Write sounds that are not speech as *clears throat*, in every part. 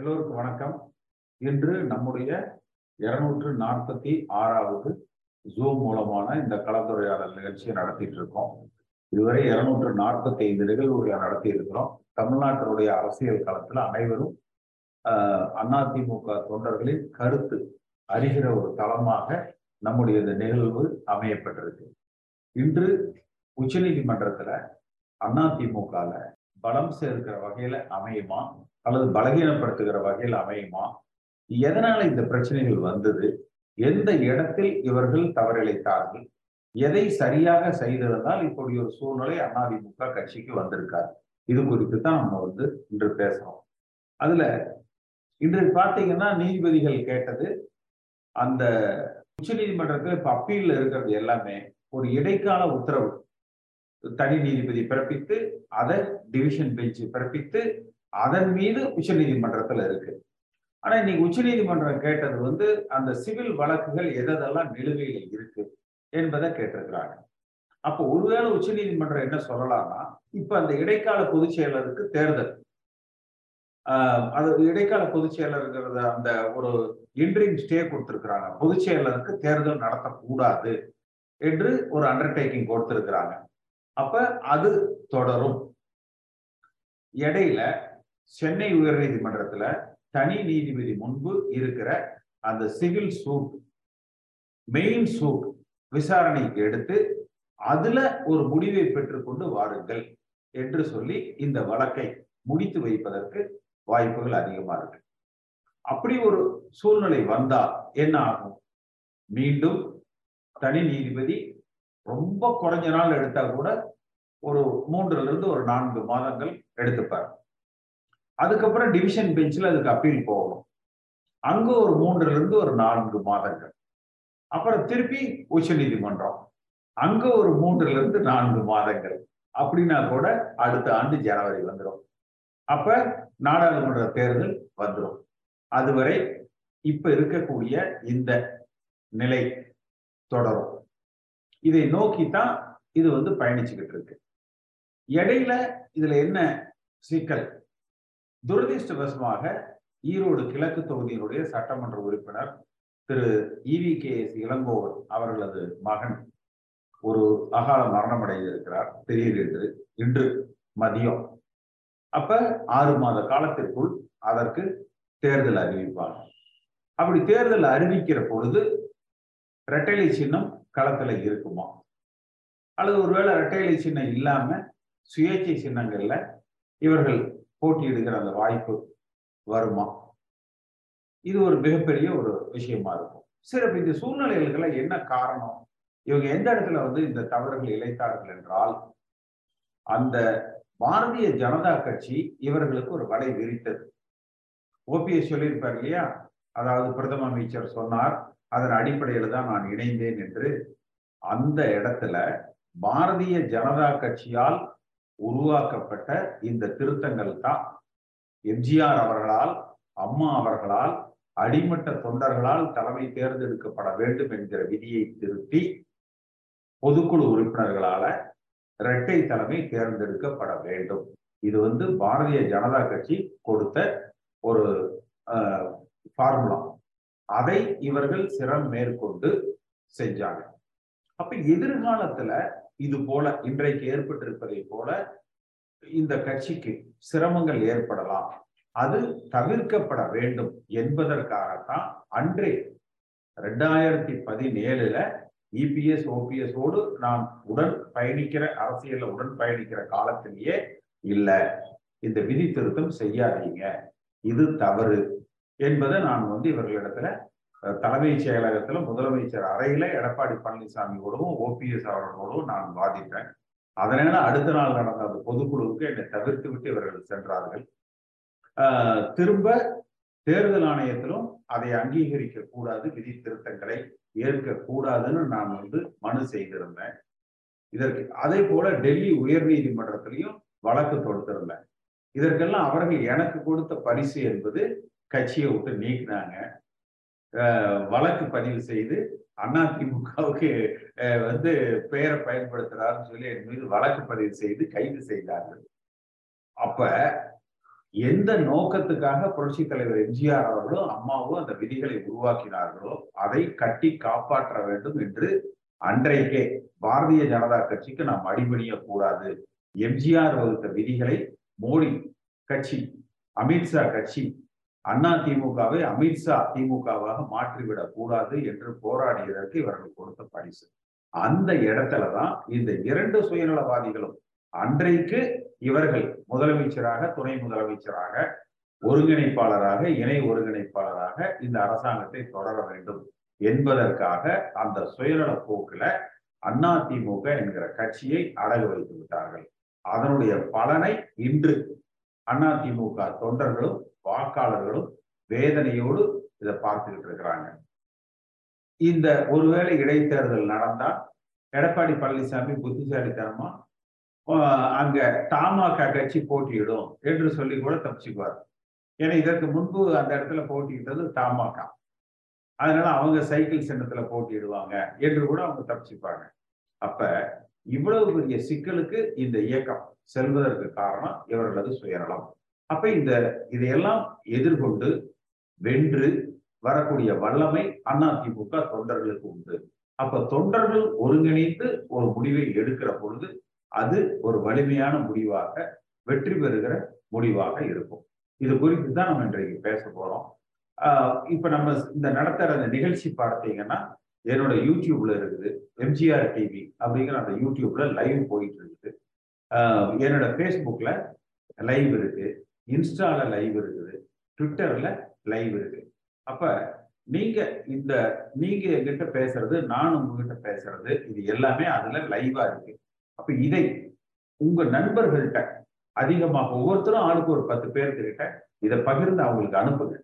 எல்லோருக்கும் வணக்கம். இன்று நம்முடைய இருநூற்று நாற்பத்தி ஆறாவது ஜூம் மூலமான இந்த கலந்துரையாடல் நிகழ்ச்சியை நடத்திட்டு இருக்கோம். இதுவரை இருநூற்று நாற்பத்தி ஐந்து நிகழ்வுகளை நடத்தி இருக்கிறோம். தமிழ்நாட்டினுடைய அரசியல் களத்துல அனைவரும் அதிமுக தொண்டர்களின் கருத்து அறிகிற ஒரு தளமாக நம்முடைய இந்த நிகழ்வு அமையப்பட்டிருக்கு. இன்று உச்சநீதிமன்றத்தில் அதிமுகல பலம் சேர்க்கிற வகையில அமையுமா? அல்லது பலகீனப்படுத்துகிற வகையில் அமையுமா? எதனால இந்த பிரச்சனைகள் வந்தது? எந்த இடத்தில் இவர்கள் தவறிழைத்தார்கள்? எதை சரியாக செய்திருந்தால் இப்படி ஒரு சூழ்நிலை அதிமுக கட்சிக்கு வந்திருக்காரு? இது குறித்து தான் நம்ம வந்து இன்று பேசுறோம். அதுல இன்று பார்த்தீங்கன்னா நீதிபதிகள் கேட்டது அந்த உச்ச நீதிமன்றத்தில் இப்ப அப்பீல்ல இருக்கிறது எல்லாமே ஒரு இடைக்கால உத்தரவு. தனி நீதிபதி பிறப்பித்து அதை டிவிஷன் பெஞ்ச் பிறப்பித்து அதன் மீது உச்ச நீதிமன்றத்துல இருக்கு. ஆனா இன்னைக்கு உச்ச நீதிமன்றம் கேட்டது வந்து அந்த சிவில் வழக்குகள் எதெல்லாம் நிலுவையில் இருக்கு என்பதை கேட்டிருக்கிறாங்க. அப்போ ஒருவேளை உச்ச நீதிமன்றம் என்ன சொல்லலாம்னா இப்ப அந்த இடைக்கால பொதுச் செயலருக்கு தேர்தல். அது இடைக்கால பொதுச் செயலருங்கிறத அந்த ஒரு இன்ட்ரீம் ஸ்டே கொடுத்துருக்குறாங்க. பொதுச் செயலருக்கு தேர்தல் நடத்தக்கூடாது என்று ஒரு அண்டர்டேக்கிங் கொடுத்துருக்குறாங்க. அப்ப அது தொடரும். இடையில சென்னை உயர்நீதிமன்றத்துல தனி நீதிபதி முன்பு இருக்கிற அந்த சிவில் சூட் மெயின் சூட் விசாரணைக்கு எடுத்து அதுல ஒரு முடிவை பெற்றுக்கொண்டு வாருங்கள் என்று சொல்லி இந்த வழக்கை முடித்து வைப்பதற்கு வாய்ப்புகள் அதிகமா இருக்கு. அப்படி ஒரு சூழ்நிலை வந்தால் என்ன ஆகும்? மீண்டும் தனி நீதிபதி ரொம்ப குறைஞ்ச நாள் எடுத்தா கூட ஒரு மூன்றுல இருந்து ஒரு நான்கு மாதங்கள் எடுத்துப்பார். அதுக்கப்புறம் டிவிஷன் பெஞ்சில் அதுக்கு அப்பீல் போகணும். அங்க ஒரு மூன்றுல இருந்து ஒரு நான்கு மாதங்கள். அப்புறம் திருப்பி உச்ச நீதிமன்றம் அங்க ஒரு மூன்றுல இருந்து நான்கு மாதங்கள். அப்படின்னா கூட அடுத்த ஆண்டு ஜனவரி வந்துடும் அப்ப நாடாளுமன்ற தேர்தல் வந்துடும் அதுவரை இப்ப இருக்கக்கூடிய இந்த நிலை தொடரும். இதை நோக்கித்தான் இது வந்து பயணிச்சுக்கிட்டு இருக்கு. இடையில இதுல என்ன சிக்கல்? துரதிருஷ்டவசமாக ஈரோடு கிழக்கு தொகுதியினுடைய சட்டமன்ற உறுப்பினர் Thiru E V K S Elangovan அவர்களது மகன் ஒரு அகால மரணம் அடைந்திருக்கிறார் திடீர் என்று இன்று மதியம். அப்ப ஆறு மாத காலத்திற்குள் அதற்கு தேர்தல் அறிவிப்பாங்க. அப்படி தேர்தல் அறிவிக்கிற பொழுது ரெட்டைலை சின்னம் களத்துல இருக்குமா? அல்லது ஒருவேளை ரெட்டைலை சின்னம் இல்லாம சுயேட்சை சின்னங்கள்ல இவர்கள் போட்டியிடுகிற அந்த வாய்ப்பு வருமா? இது ஒரு மிகப்பெரிய ஒரு விஷயமா இருக்கும். சரி அப்ப இந்த சூழ்நிலைகளுக்கெல்லாம் என்ன காரணம்? இவங்க எந்த இடத்துல வந்து இந்த தவறுகள் இழைத்தார்கள் என்றால் அந்த பாரதிய ஜனதா கட்சி இவர்களுக்கு ஒரு வலை விரித்தது. ஓபிஎஸ் சொல்லியிருப்பார் இல்லையா? அதாவது பிரதம அமைச்சர் சொன்னார் அதன் அடிப்படையில் தான் நான் இணைந்தேன் என்று அந்த இடத்துல பாரதிய ஜனதா கட்சியால் உருவாக்கப்பட்ட இந்த திருத்தங்கள் தான். எம்ஜிஆர் அவர்களால் அம்மா அவர்களால் அடிமட்ட தொண்டர்களால் தலைமை தேர்ந்தெடுக்கப்பட வேண்டும் என்கிற விதியை திருத்தி பொதுக்குழு உறுப்பினர்களால இரட்டை தலைமை தேர்ந்தெடுக்கப்பட வேண்டும். இது வந்து பாரதிய ஜனதா கட்சி கொடுத்த ஒரு ஃபார்முலா அதை இவர்கள் சிரம் மேற்கொண்டு செஞ்சாங்க. அப்ப எதிர்காலத்துல இது போல இன்றைக்கு ஏற்பட்டிருப்பதை போல இந்த கட்சிக்கு சிரமங்கள் ஏற்படலாம். அது தவிர்க்கப்பட வேண்டும் என்பதற்காகத்தான் அன்றே ரெண்டாயிரத்தி பதினேழுல இபிஎஸ் ஓபிஎஸோடு நான் உடன் பயணிக்கிற அரசியல உடன் பயணிக்கிற காலத்திலேயே இல்லை. இந்த விதி திருத்தம் செய்யாதீங்க. இது தவறு. என்பதை நான் வந்து இவர்களிடத்துல தலைமைச் செயலகத்துல முதலமைச்சர் அறையில எடப்பாடி பழனிசாமியோடவும் ஓபிஎஸ் அவர்களோடும் நான் வாதிட்டேன். அதனால அடுத்த நாள் நடந்த அந்த பொதுக்குழுவுக்கு என்னை தவிர்த்து விட்டு இவர்கள் சென்றார்கள். திரும்ப தேர்தல் ஆணையத்திலும் அதை அங்கீகரிக்க கூடாது விதி திருத்தங்களை ஏற்க கூடாதுன்னு நான் வந்து மனு செய்திருந்தேன். இதற்கு அதே போல டெல்லி உயர் நீதிமன்றத்திலையும் வழக்கு தொடுத்திருந்தேன். இதற்கெல்லாம் அவர்கள் எனக்கு கொடுத்த பரிசு என்பது கட்சியை விட்டு நீக்கினாங்க. வழக்கு பதிவு செய்து அதிமுகவுக்கு வந்து பெயரை பயன்படுத்துறாருன்னு சொல்லி என் மீது வழக்கு பதிவு செய்து கைது செய்தார்கள். அப்ப எந்த நோக்கத்துக்காக புரட்சி தலைவர் எம்ஜிஆர் அவர்களும் அம்மாவும் அந்த விதிகளை உருவாக்கினார்களோ அதை கட்டி காப்பாற்ற வேண்டும் என்று அன்றைக்கே பாரதிய ஜனதா கட்சிக்கு நாம் அடிபணிய கூடாது எம்ஜிஆர் வகுத்த விதிகளை மோடி கட்சி அமித்ஷா கட்சி அண்ணா திமுகவை அமித்ஷா திமுகவாக மாற்றிவிடக் கூடாது என்று போராடியதற்கு இவர்கள் கொடுத்த பரிசு. அந்த இடத்துலதான் இந்த இரண்டு சுயநலவாதிகளும் அன்றைக்கு இவர்கள் முதலமைச்சராக துணை முதலமைச்சராக ஒருங்கிணைப்பாளராக இணை ஒருங்கிணைப்பாளராக இந்த அரசாங்கத்தை தொடர வேண்டும் என்பதற்காக அந்த சுயநல போக்குல அண்ணா திமுக என்கிற கட்சியை அடகு வைத்து விட்டார்கள். அதனுடைய பலனை இன்று அண்ணா திமுக தொண்டர்களும் வாக்காளர்களும் வேதனையோடு இதை பார்த்துக்கிட்டு இருக்கிறாங்க. இந்த ஒருவேளை இடைத்தேர்தல் நடந்தால் எடப்பாடி பழனிசாமி புத்திசாலித்தனமா அங்க தமாக கட்சி போட்டியிடும் என்று சொல்லி கூட தப்பிச்சுக்குவார். ஏன்னா இதற்கு முன்பு அந்த இடத்துல போட்டியிட்டது தமாக அதனால அவங்க சைக்கிள் சின்னத்துல போட்டியிடுவாங்க என்று கூட அவங்க தப்பிச்சுப்பாங்க. அப்ப இவ்வளவு பெரிய சிக்கலுக்கு இந்த இயக்கம் செல்வதற்கு காரணம் இவர்களது சுயநலம். அப்ப இந்த இதையெல்லாம் எதிர்கொண்டு வென்று வரக்கூடிய வல்லமை அதிமுக தொண்டர்களுக்கு உண்டு. அப்ப தொண்டர்கள் ஒருங்கிணைந்து ஒரு முடிவை எடுக்கிற பொழுது அது ஒரு வலிமையான முடிவாக வெற்றி பெறுகிற முடிவாக இருக்கும். இது குறித்து தான் நம்ம இன்றைக்கு பேச போறோம். இப்ப நம்ம இந்த நடத்துற அந்த நிகழ்ச்சி பார்த்தீங்கன்னா என்னோட யூடியூப்ல இருக்குது. எம்ஜிஆர் டிவி அப்படிங்கிற அந்த யூடியூப்ல லைவ் போயிட்டு இருக்குது என்னோட ஃபேஸ்புக்ல லைவ் இருக்கு. இன்ஸ்டால லைவ் இருக்குது. ட்விட்டர்ல லைவ் இருக்கு. அப்ப நீங்க இந்த நீங்க எங்கிட்ட பேசுறது நான் உங்ககிட்ட பேசுறது இது எல்லாமே அதுல லைவா இருக்கு. அப்ப இதை உங்க நண்பர்கள்ட்ட அதிகமாக ஒவ்வொருத்தரும் ஆளுக்கு ஒரு பத்து பேர்கிட்ட இதை பகிர்ந்து அவங்களுக்கு அனுப்புங்க.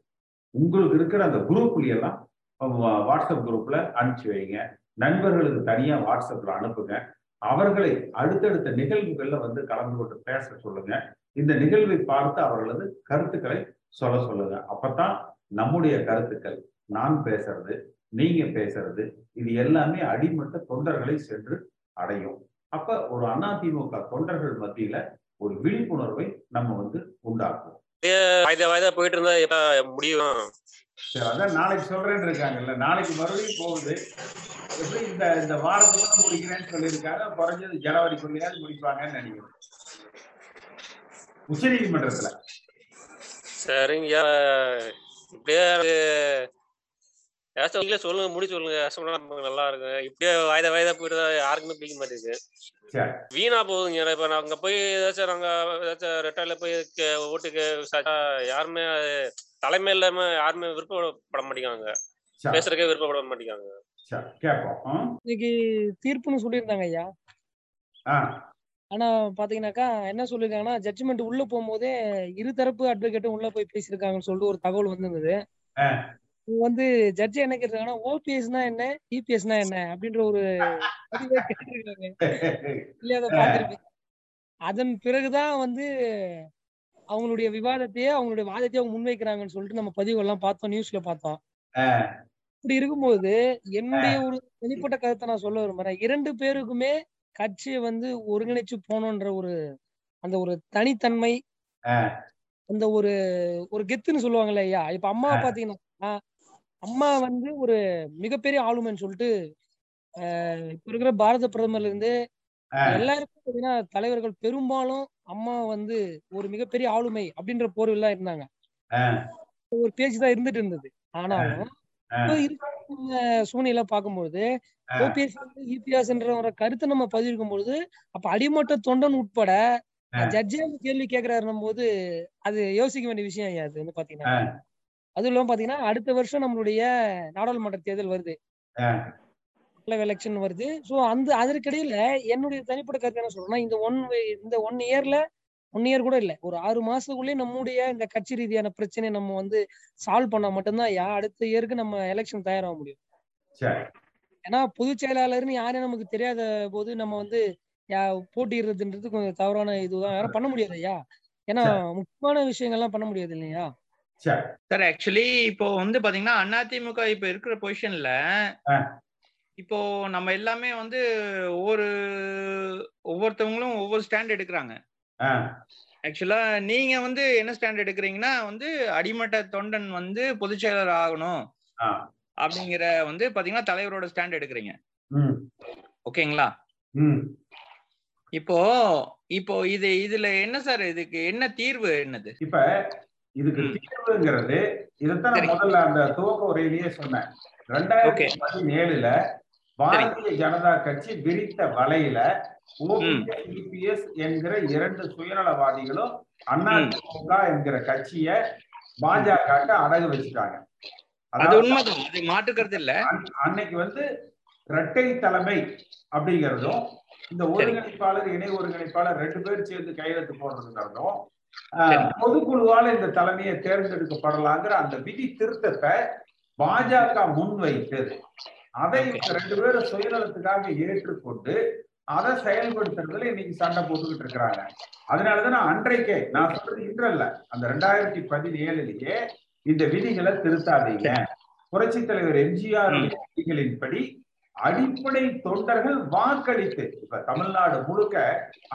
உங்களுக்கு இருக்கிற அந்த குரூப்ல எல்லாம் வாட்ஸ்அப் குரூப்ல அனுப்பிச்சு வைங்க. நண்பர்களுக்கு தனியா வாட்ஸ்அப்ல அனுப்புங்க. அவர்களை அடுத்தடுத்த நிகழ்வுகள்ல வந்து கலந்து கொண்டு பேச சொல்லுங்க. இந்த நிகழ்வை பார்த்து அவர்களது கருத்துக்களை சொல்ல சொல்லுங்க. அப்பதான் நம்முடைய கருத்துக்கள் நான் பேசுறது நீங்க பேசுறது இது எல்லாமே அடிமட்ட தொண்டர்களை சென்று அடையும். அப்ப ஒரு அதிமுக தொண்டர்கள் மத்தியில ஒரு விழிப்புணர்வை நம்ம வந்து உண்டாக்குவோம். வயதா போயிட்டு இருந்தா எப்ப முடியும்? சரி அதான் நாளைக்கு சொல்றேன்னு இருக்காங்கல்ல. நாளைக்கு மறுபடியும் போகுது. எப்படி இந்த இந்த வாரத்துக்குள்ள முடிக்கிறேன்னு சொல்லியிருக்காங்க குறைஞ்சது ஜனவரிக்குள்ளேயாவது முடிப்பாங்கன்னு நினைக்கிறேன். உச்ச நீதிமன்றத்துல சரிங்க இப்படியே ஏசவங்களே சொல்லுங்க முடி சொல்லுங்க. சொன்னா நல்லா இருக்கு இப்படியே வாய்தா வாய்தா போயிட்டு யாருக்குமே பிடிக்க மாட்டேங்குது. வீணா போகுதுங்க. இப்ப நாங்க போய் ஏதாச்சும் நாங்க ஏதாச்சும் ரெட்டால போய் ஓட்டுக்கு யாருமே தலைமை இல்லாம யாருமே விருப்பப்பட மாட்டேங்காங்க பேசுறதுக்கே விருப்பப்பட மாட்டேங்காங்க இன்னைக்கு தீர்ப்புன்னு சொல்லியிருந்தாங்க ஐயா. ஆனா பாத்தீங்கன்னாக்கா என்ன சொல்லிருக்காங்கன்னா ஜட்ஜ்மெண்ட் உள்ள போகும்போதே இருதரப்பு அட்வொகேட்டும் உள்ள போய் பேசியிருக்காங்கன்னு சொல்லிட்டு ஒரு தகவல் வந்திருந்தது. வந்து ஜட்ஜ் என்ன கேட்டிருக்காங்கன்னா ஓபிஎஸ்னா என்ன இபிஎஸ்னா என்ன அப்படின்ற ஒரு கேட்டிருக்காங்க. அதன் பிறகுதான் வந்து அவங்களுடைய விவாதத்தையே அவங்களுடைய வாதத்தையே அவங்க முன்வைக்கிறாங்கன்னு சொல்லிட்டு நம்ம பதிவு எல்லாம் பார்த்தோம் நியூஸ்ல பார்த்தோம். இப்படி இருக்கும்போது என்னுடைய ஒரு தனிப்பட்ட கருத்தை நான் சொல்ல விரும்புறேன். இரண்டு பேருக்குமே கட்சியை வந்து ஒருங்கிணைச்சு போகணுன்ற ஒரு அந்த ஒரு தனித்தன்மை அந்த ஒரு ஒரு கெத்துன்னு சொல்லுவாங்கல்ல ஐயா? இப்ப அம்மா பாத்தீங்கன்னா அம்மா வந்து ஒரு மிகப்பெரிய ஆளுமைன்னு சொல்லிட்டு இப்ப இருக்கிற பாரத பிரதமர்ல இருந்து எல்லாருக்கும் பாத்தீங்கன்னா தலைவர்கள் பெரும்பாலும் அம்மா வந்து ஒரு மிகப்பெரிய ஆளுமை அப்படின்ற போர்வெல்லாம் இருந்தாங்க. ஒரு பேச்சுதான் இருந்துட்டு இருந்தது. ஆனாலும் சூழ்நிலை பார்க்கும்போது ஓபிஎஸ் இபிஎஸ் என்ற ஒரு கருத்தை நம்ம பதிவிருக்கும் பொழுது அப்ப அடிமட்ட தொண்டன் உட்பட ஜட்ஜே கேள்வி கேட்கிறாருன்னும் போது அது யோசிக்க வேண்டிய விஷயம் ஐயா அது வந்து பாத்தீங்கன்னா. அதுவும் இல்லாம பாத்தீங்கன்னா அடுத்த வருஷம் நம்மளுடைய நாடாளுமன்ற தேர்தல் வருது. எலெக்ஷன் வருது. ஸோ அந்த அதற்கிடையில என்னுடைய தனிப்பட்ட கருத்து என்ன சொல்றேன்னா இந்த ஒன் இந்த ஒன் இயர்ல ஒன் இயர் கூட இல்ல. ஒரு ஆறு மாசத்துக்குள்ளே நம்முடைய இந்த கட்சி ரீதியான பிரச்சனையை நம்ம வந்து சால்வ் பண்ணா மட்டும்தான் யா அடுத்த இயருக்கு நம்ம எலெக்ஷன் தயாராக முடியும். ஏன்னா பொதுச் செயலாளர்னு யாரும் நமக்கு தெரியாத போது நம்ம வந்து போட்டிடுறதுன்றது கொஞ்சம் தவறான இதுதான். யாரும் பண்ண முடியாது ஐயா. ஏன்னா முக்கியமான விஷயங்கள்லாம் பண்ண முடியாது இல்லையா? சார் ஆக்சுவலி இப்போ வந்து பாத்தீங்கன்னா அதிமுக இப்ப இருக்கிற பொசிஷன்ல இப்போ நம்ம எல்லாமே வந்து ஒவ்வொரு ஒவ்வொருத்தவங்களும் ஒவ்வொரு ஸ்டாண்ட் எடுக்கிறாங்க. ஆக்சுவலா நீங்க வந்து என்ன ஸ்டாண்ட் எடுக்கிறீங்கன்னா வந்து அடிமட்ட தொண்டன் வந்து பொதுச் செயலர் ஆகணும். அப்படிங்கிற வந்து பாத்தீங்கன்னா தலைவரோட ஸ்டாண்ட் எடுக்கிறீங்க. ஓகேங்களா? இப்போ இப்போ இது இதுல என்ன சார் இதுக்கு என்ன தீர்வு என்னது? இப்ப இதுக்கு தீர்வுங்கிறது இதைத்தான் முதல்ல அந்த துவக்க உரையிலேயே சொன்னேன். ரெண்டாயிரத்தி பதினேழுல பாரதிய ஜனதா கட்சி விரித்த வலையில ஓபிஎஸ் என்கிற இரண்டு சுயநலவாதிகளும் அதிமுக என்கிற கட்சிய பாஜக அடகு வச்சுட்டாங்க. மாற்றுக்கிறது இல்ல. அன்னைக்கு வந்து இரட்டை தலைமை அப்படிங்கிறதும் இந்த ஒருங்கிணைப்பாளர் இணை ஒருங்கிணைப்பாளர் ரெண்டு பேர் சேர்ந்து கையெழுத்து போடுறதுங்கிறதும் பொதுக்குழுவால இந்த தலைமையை தேர்ந்தெடுக்கப்படலாங்கிற அந்த விதி திருத்தத்தை பாஜக முன்வைத்தது. அதை ரெண்டு பேரும் சுயநலத்துக்காக ஏற்றுக்கொண்டு அதை செயல்படுத்துறதுல இன்னைக்கு சண்டை போட்டுக்கிட்டு இருக்கிறாங்க. அதனாலதான் நான் அன்றைக்கே நான் சொல்றது இன்றல்ல அந்த ரெண்டாயிரத்தி பதினேழுலயே இந்த விதிகளை திருத்தாதீங்க. புரட்சி தலைவர் எம்ஜிஆர் விதிகளின்படி அடிப்படை தொண்டர்கள் வாக்களித்து இப்ப தமிழ்நாடு முழுக்க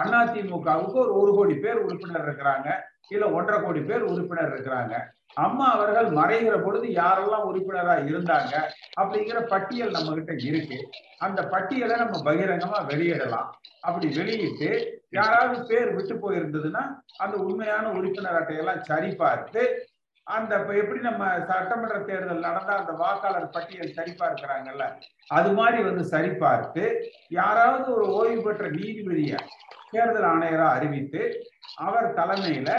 அதிமுகவுக்கு ஒரு ஒரு கோடி பேர் உறுப்பினர் இருக்கிறாங்க இல்ல ஒன்றரை கோடி பேர் உறுப்பினர் இருக்கிறாங்க. அம்மா அவர்கள் மறைகிற பொழுது யாரெல்லாம் உறுப்பினரா இருந்தாங்க அப்படிங்கிற பட்டியல் நம்ம கிட்ட இருக்கு. அந்த பட்டியலை நம்ம பகிரங்கமா வெளியிடலாம். அப்படி வெளியிட்டு யாராவது பேர் விட்டு போயிருந்ததுன்னா அந்த உண்மையான உறுப்பினர் அட்டையெல்லாம் சரி பார்த்து அந்த இப்ப எப்படி நம்ம சட்டமன்ற தேர்தல் நடந்தா அந்த வாக்காளர் பட்டியல் சரிபார்க்கிறாங்கல்ல அது மாதிரி வந்து சரிபார்த்து யாராவது ஒரு ஓய்வு பெற்ற நீதிபதிய தேர்தல் ஆணையரா அறிவித்து அவர் தலைமையில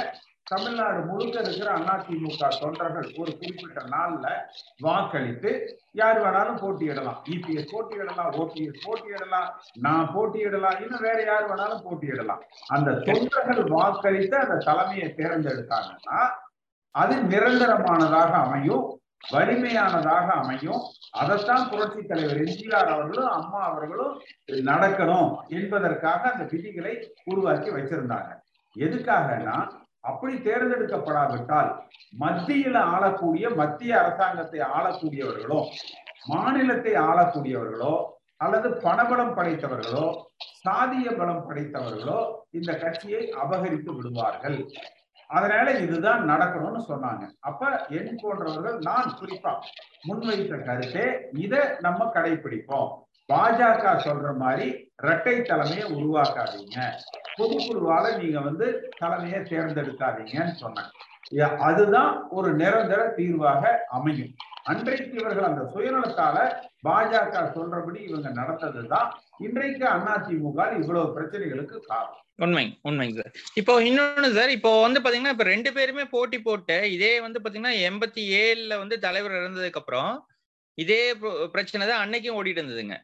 தமிழ்நாடு முழுக்க இருக்கிற அதிமுக தொண்டர்கள் ஒரு குறிப்பிட்ட நாள்ல வாக்களித்து யார் வேணாலும் போட்டியிடலாம். இபிஎஸ் போட்டியிடலாம் ஓபிஎஸ் போட்டியிடலாம் நான் போட்டியிடலாம் இன்னும் வேற யார் வேணாலும் போட்டியிடலாம். அந்த தொண்டர்கள் வாக்களித்து அந்த தலைமையை தேர்ந்தெடுத்தாங்கன்னா அது நிரந்தரமானதாக அமையும் வலிமையானதாக அமையும். அதைத்தான் புரட்சி தலைவர் எம்ஜிஆர் அவர்களும் அம்மா அவர்களும் நடக்கணும் என்பதற்காக அந்த விதிகளை உருவாக்கி வச்சிருந்தாங்க. எதுக்காகனா அப்படி தேர்ந்தெடுக்கப்படாவிட்டால் மத்தியில ஆளக்கூடிய மத்திய அரசாங்கத்தை ஆளக்கூடியவர்களோ மாநிலத்தை ஆளக்கூடியவர்களோ அல்லது பணபலம் படைத்தவர்களோ சாதிய பலம் படைத்தவர்களோ இந்த கட்சியை அபகரித்து விடுவார்கள். அதனால இதுதான் நடக்கணும்னு சொன்னாங்க. அப்ப என் போன்றவர்கள் நான் குறிப்பா முன்வைத்த கருத்தே இதை நம்ம கடைபிடிப்போம் பாஜக சொல்ற மாதிரி இரட்டை தலைமையை உருவாக்காதீங்க. பொதுக்குழுவால நீங்க வந்து தலைமையை தேர்ந்தெடுக்காதீங்கன்னு சொன்னாங்க அதுதான் ஒரு நிரந்தர தீர்வாக அமையும். அன்றைக்கு இவர்கள் அந்த சுயநலத்தால பாஜக சொல்றபடி இவங்க நடந்ததுதான் இன்றைக்கு அதிமுக இவ்வளவு பிரச்சனைகளுக்கு காரணம். உண்மை உண்மைங்க சார். இப்போ இன்னொன்னு சார் இப்போ வந்து பாத்தீங்கன்னா இப்ப ரெண்டு பேருமே போட்டி போட்டு இதே வந்து பாத்தீங்கன்னா எண்பத்தி ஏழுல வந்து தலைவர் இறந்ததுக்கு அப்புறம் இதே பிரச்சனை தான் அன்னைக்கும் ஓடிட்டு இருந்ததுங்க.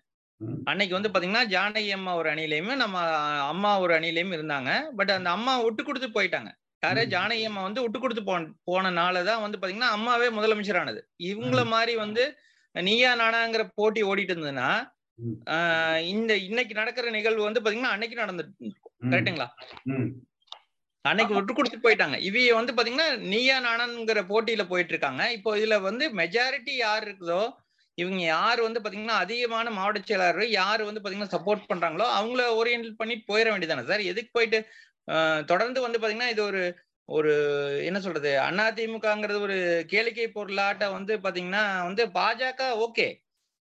அன்னைக்கு வந்து பாத்தீங்கன்னா ஜானகி அம்மா ஒரு அணிலையுமே நம்ம அம்மா ஒரு அணிலையும் இருந்தாங்க. பட் அந்த அம்மா விட்டு கொடுத்து போயிட்டாங்க. யாரு ஜானகி அம்மா வந்து விட்டு கொடுத்து போ போனனாலதான் வந்து பாத்தீங்கன்னா அம்மாவே முதலமைச்சரானது. இவங்கள மாதிரி வந்து நீயா நானாங்கிற போட்டி ஓடிட்டு இருந்ததுன்னா இந்த இன்னைக்கு நடக்கிற நிகழ்வு வந்து பாத்தீங்கன்னா அன்னைக்கு நடந்துட்டு கரெக்டுங்களா அன்னைக்கு விட்டு கொடுத்து போயிட்டாங்க. இவைய வந்து பாத்தீங்கன்னா நீயா நானங்கிற போட்டியில போயிட்டு இருக்காங்க இப்போ இதுல வந்து மெஜாரிட்டி யார் இருக்குதோ இவங்க யார் வந்து பாத்தீங்கன்னா அதிகமான மாவட்ட செயலாளர் யார் வந்து பாத்தீங்கன்னா சப்போர்ட் பண்றாங்களோ அவங்கள ஓரியன்ட் பண்ணிட்டு போயிட வேண்டியதானே சார். எதுக்கு போயிட்டு தொடர்ந்து வந்து பாத்தீங்கன்னா இது ஒரு ஒரு என்ன சொல்றது அதிமுகங்கிறது ஒரு கேளிக்கை பொருளாட்ட வந்து பாத்தீங்கன்னா வந்து பாஜக ஓகே.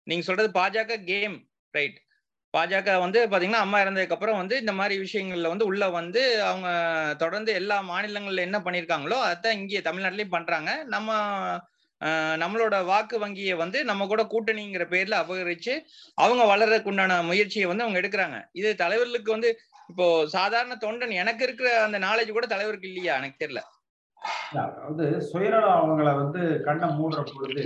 நீங்க சொல்றது பாஜக கேம் ரைட் பாஜக வந்து பாத்தீங்கன்னா அம்மா இறந்ததுக்கு அப்புறம் வந்து இந்த மாதிரி விஷயங்கள்ல வந்து உள்ள வந்து அவங்க தொடர்ந்து எல்லா மாநிலங்கள்ல என்ன பண்ணிருக்காங்களோ அதான் இங்கே தமிழ்நாட்டிலயும் பண்றாங்க. நம்ம நம்மளோட வாக்கு வங்கியை வந்து நம்ம கூட கூட்டணிங்கிற பேர்ல அபகரிச்சு அவங்க வளர்றதுக்குண்டான முயற்சியை வந்து அவங்க எடுக்கிறாங்க. இது தலைவர்களுக்கு வந்து இப்போ சாதாரண தொண்டன் எனக்கு இருக்கிற அந்த நாலேஜ் கூட தலைவருக்கு இல்லையா? எனக்கு தெரியல. அதாவது சுயநலம் அவங்கள வந்து கண்ணை மூடுற பொழுது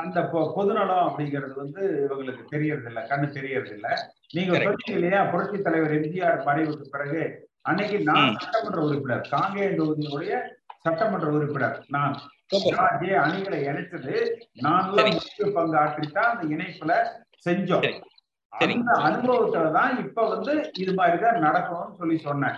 அந்த பொதுநலம் அப்படிங்கிறது வந்து இவங்களுக்கு தெரியறது இல்ல கண்ணு தெரியறது இல்ல நீங்க சொன்னீங்க இல்லையா புரட்சி தலைவர் எம்ஜிஆர் மறைவுக்கு பிறகு அன்னைக்கு நான் சட்டமன்ற உறுப்பினர் காங்கேயம் தொகுதியினுடைய சட்டமன்ற உறுப்பினர் நான். அணிகளை இணைச்சது முக்கிய பங்கு ஆற்றித்தான் அந்த இணைப்புல செஞ்சோம். அந்த அனுபவத்துல தான் இப்ப வந்து இது மாதிரிதான் நடக்கணும்னு சொல்லி சொன்னேன்.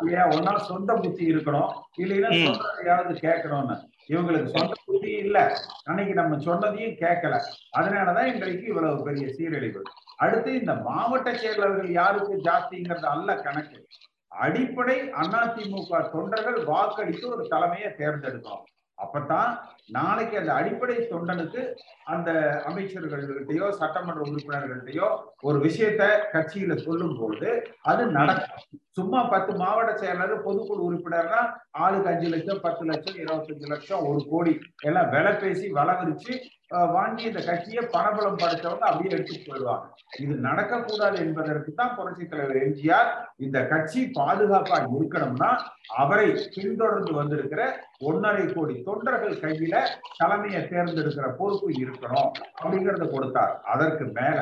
இல்லையா? ஒன்னா சொந்த புத்தி இருக்கணும். இல்லைன்னா சொல்றதையாவது கேட்கணும்னு. இவங்களுக்கு சொந்த புத்தி இல்ல. அன்னைக்கு நம்ம சொன்னதையும் கேட்கல. அதனாலதான் இன்றைக்கு இவ்வளவு பெரிய சீரழிவு. அடுத்து இந்த மாவட்ட செயலாளர்கள் யாருக்கு ஜாஸ்திங்கிறது அல்ல கணக்கு. அடிப்படை அதிமுக தொண்டர்கள் வாக்களித்து ஒரு தலைமையை தேர்ந்தெடுக்கணும். அப்பதான் நாளைக்கு அந்த அடிப்படை தொண்டனுக்கு அந்த அமைச்சர்கள்கிட்டயோ சட்டமன்ற உறுப்பினர்கள்ட்டயோ ஒரு விஷயத்த கட்சியில சொல்லும் பொழுது அது நடக்கும். சும்மா பத்து மாவட்ட செயலர் பொதுக்குழு உறுப்பினர்னா ஆளுக்கு அஞ்சு லட்சம் பத்து லட்சம் இருபத்தஞ்சு லட்சம் ஒரு கோடி எல்லாம் விலை பேசி வளவிரிச்சு வாங்கி இந்த கட்சியை பணபலம் படைச்சவங்க அப்படியே எடுத்துட்டு போயிடுவாங்க இது நடக்கக்கூடாது என்பதற்கு தான் புரட்சி தலைவர் எம்ஜிஆர் இந்த கட்சி பாதுகாப்பா இருக்கணும்னா அவரை பின்தொடர்ந்து வந்திருக்கிற ஒன்னரை கோடி தொண்டர்கள் கையில தலைமையை தேர்ந்தெடுக்கிற பொறுப்பு இருக்கணும் அப்படிங்கறத கொடுத்தார். அதற்கு மேல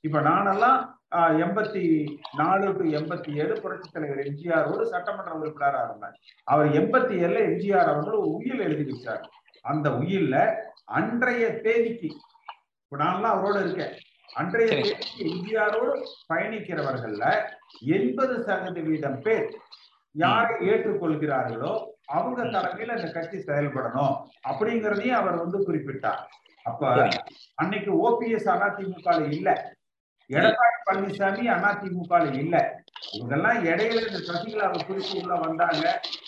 இப்ப நானெல்லாம் எண்பத்தி நாலு டு எண்பத்தி ஏழு புரட்சி தலைவர் எம்ஜிஆரோடு சட்டமன்ற உறுப்பினராக இருந்தார் அவர் எண்பத்தி ஏழுல எம்ஜிஆர் அவர்கள் ஒரு உயில் எழுதி வச்சார். அந்த உயில்ல அன்றைய தேதிக்கு. இப்ப நான்லாம் அவரோட இருக்கேன். அன்றைய தேதிக்கு எம்ஜிஆரோடு பயணிக்கிறவர்கள்ல எண்பது சதவீதம் பேர் யாரை ஏற்றுக்கொள்கிறார்களோ அவங்க தலைமையில இந்த கட்சி செயல்படணும் அப்படிங்கிறதையும் அவர் வந்து குறிப்பிட்டார். அப்ப அன்னைக்கு ஓபிஎஸ் அதிமுக இல்ல. எடப்பாடி பழனிசாமி அதிமுக இல்ல. இவங்கெல்லாம் இடையில இந்த சசிகலாவை குறித்து உள்ள வந்தாங்க.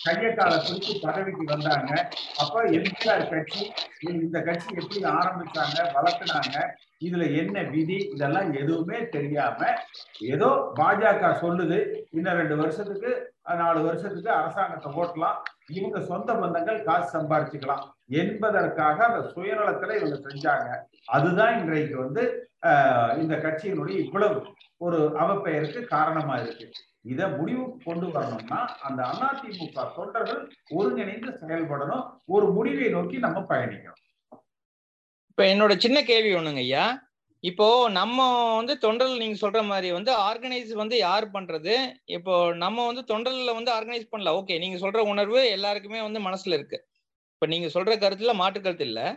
கையக்கால குறித்து பதவிக்கு வந்தாங்க. அப்ப எம்ஜிஆர் கட்சி இந்த கட்சி எப்படி ஆரம்பிச்சாங்க வளர்த்துனாங்க இதுல என்ன விதி இதெல்லாம் எதுவுமே தெரியாம ஏதோ பாஜக சொல்லுது இன்னும் ரெண்டு வருஷத்துக்கு நாலு வருஷத்துக்கு அரசாங்கத்தை ஓட்டலாம் இவங்க சொந்த பந்தங்கள் காசு சம்பாரிச்சுக்கலாம் என்பதற்காக அந்த சுயநலத்துல இவங்க செஞ்சாங்க. அதுதான் இன்றைக்கு வந்து இந்த கட்சியினுடைய இவ்வளவு ஒரு அவப்பெயருக்கு காரணமா இருக்கு. இத முடிவு கொண்டு வரணும்னா அந்த அதிமுக தொண்டர்கள் ஒருங்கிணைந்து செயல்படணும். ஒரு முடிவை நோக்கி நம்ம பயணிக்கணும். இப்ப என்னோட சின்ன கேள்வி ஒண்ணுங்க ஐயா. இப்போ நம்ம வந்து தொண்டர்கள் நீங்க சொல்ற மாதிரி வந்து ஆர்கனைஸ் வந்து யார் பண்றது? இப்போ நம்ம வந்து தொண்டர்ல வந்து ஆர்கனைஸ் பண்ணல. ஓகே நீங்க சொல்ற உணர்வு எல்லாருக்குமே வந்து மனசுல இருக்கு. இப்ப நீங்க சொல்ற கருத்துல மாற்று கருத்து இல்லை.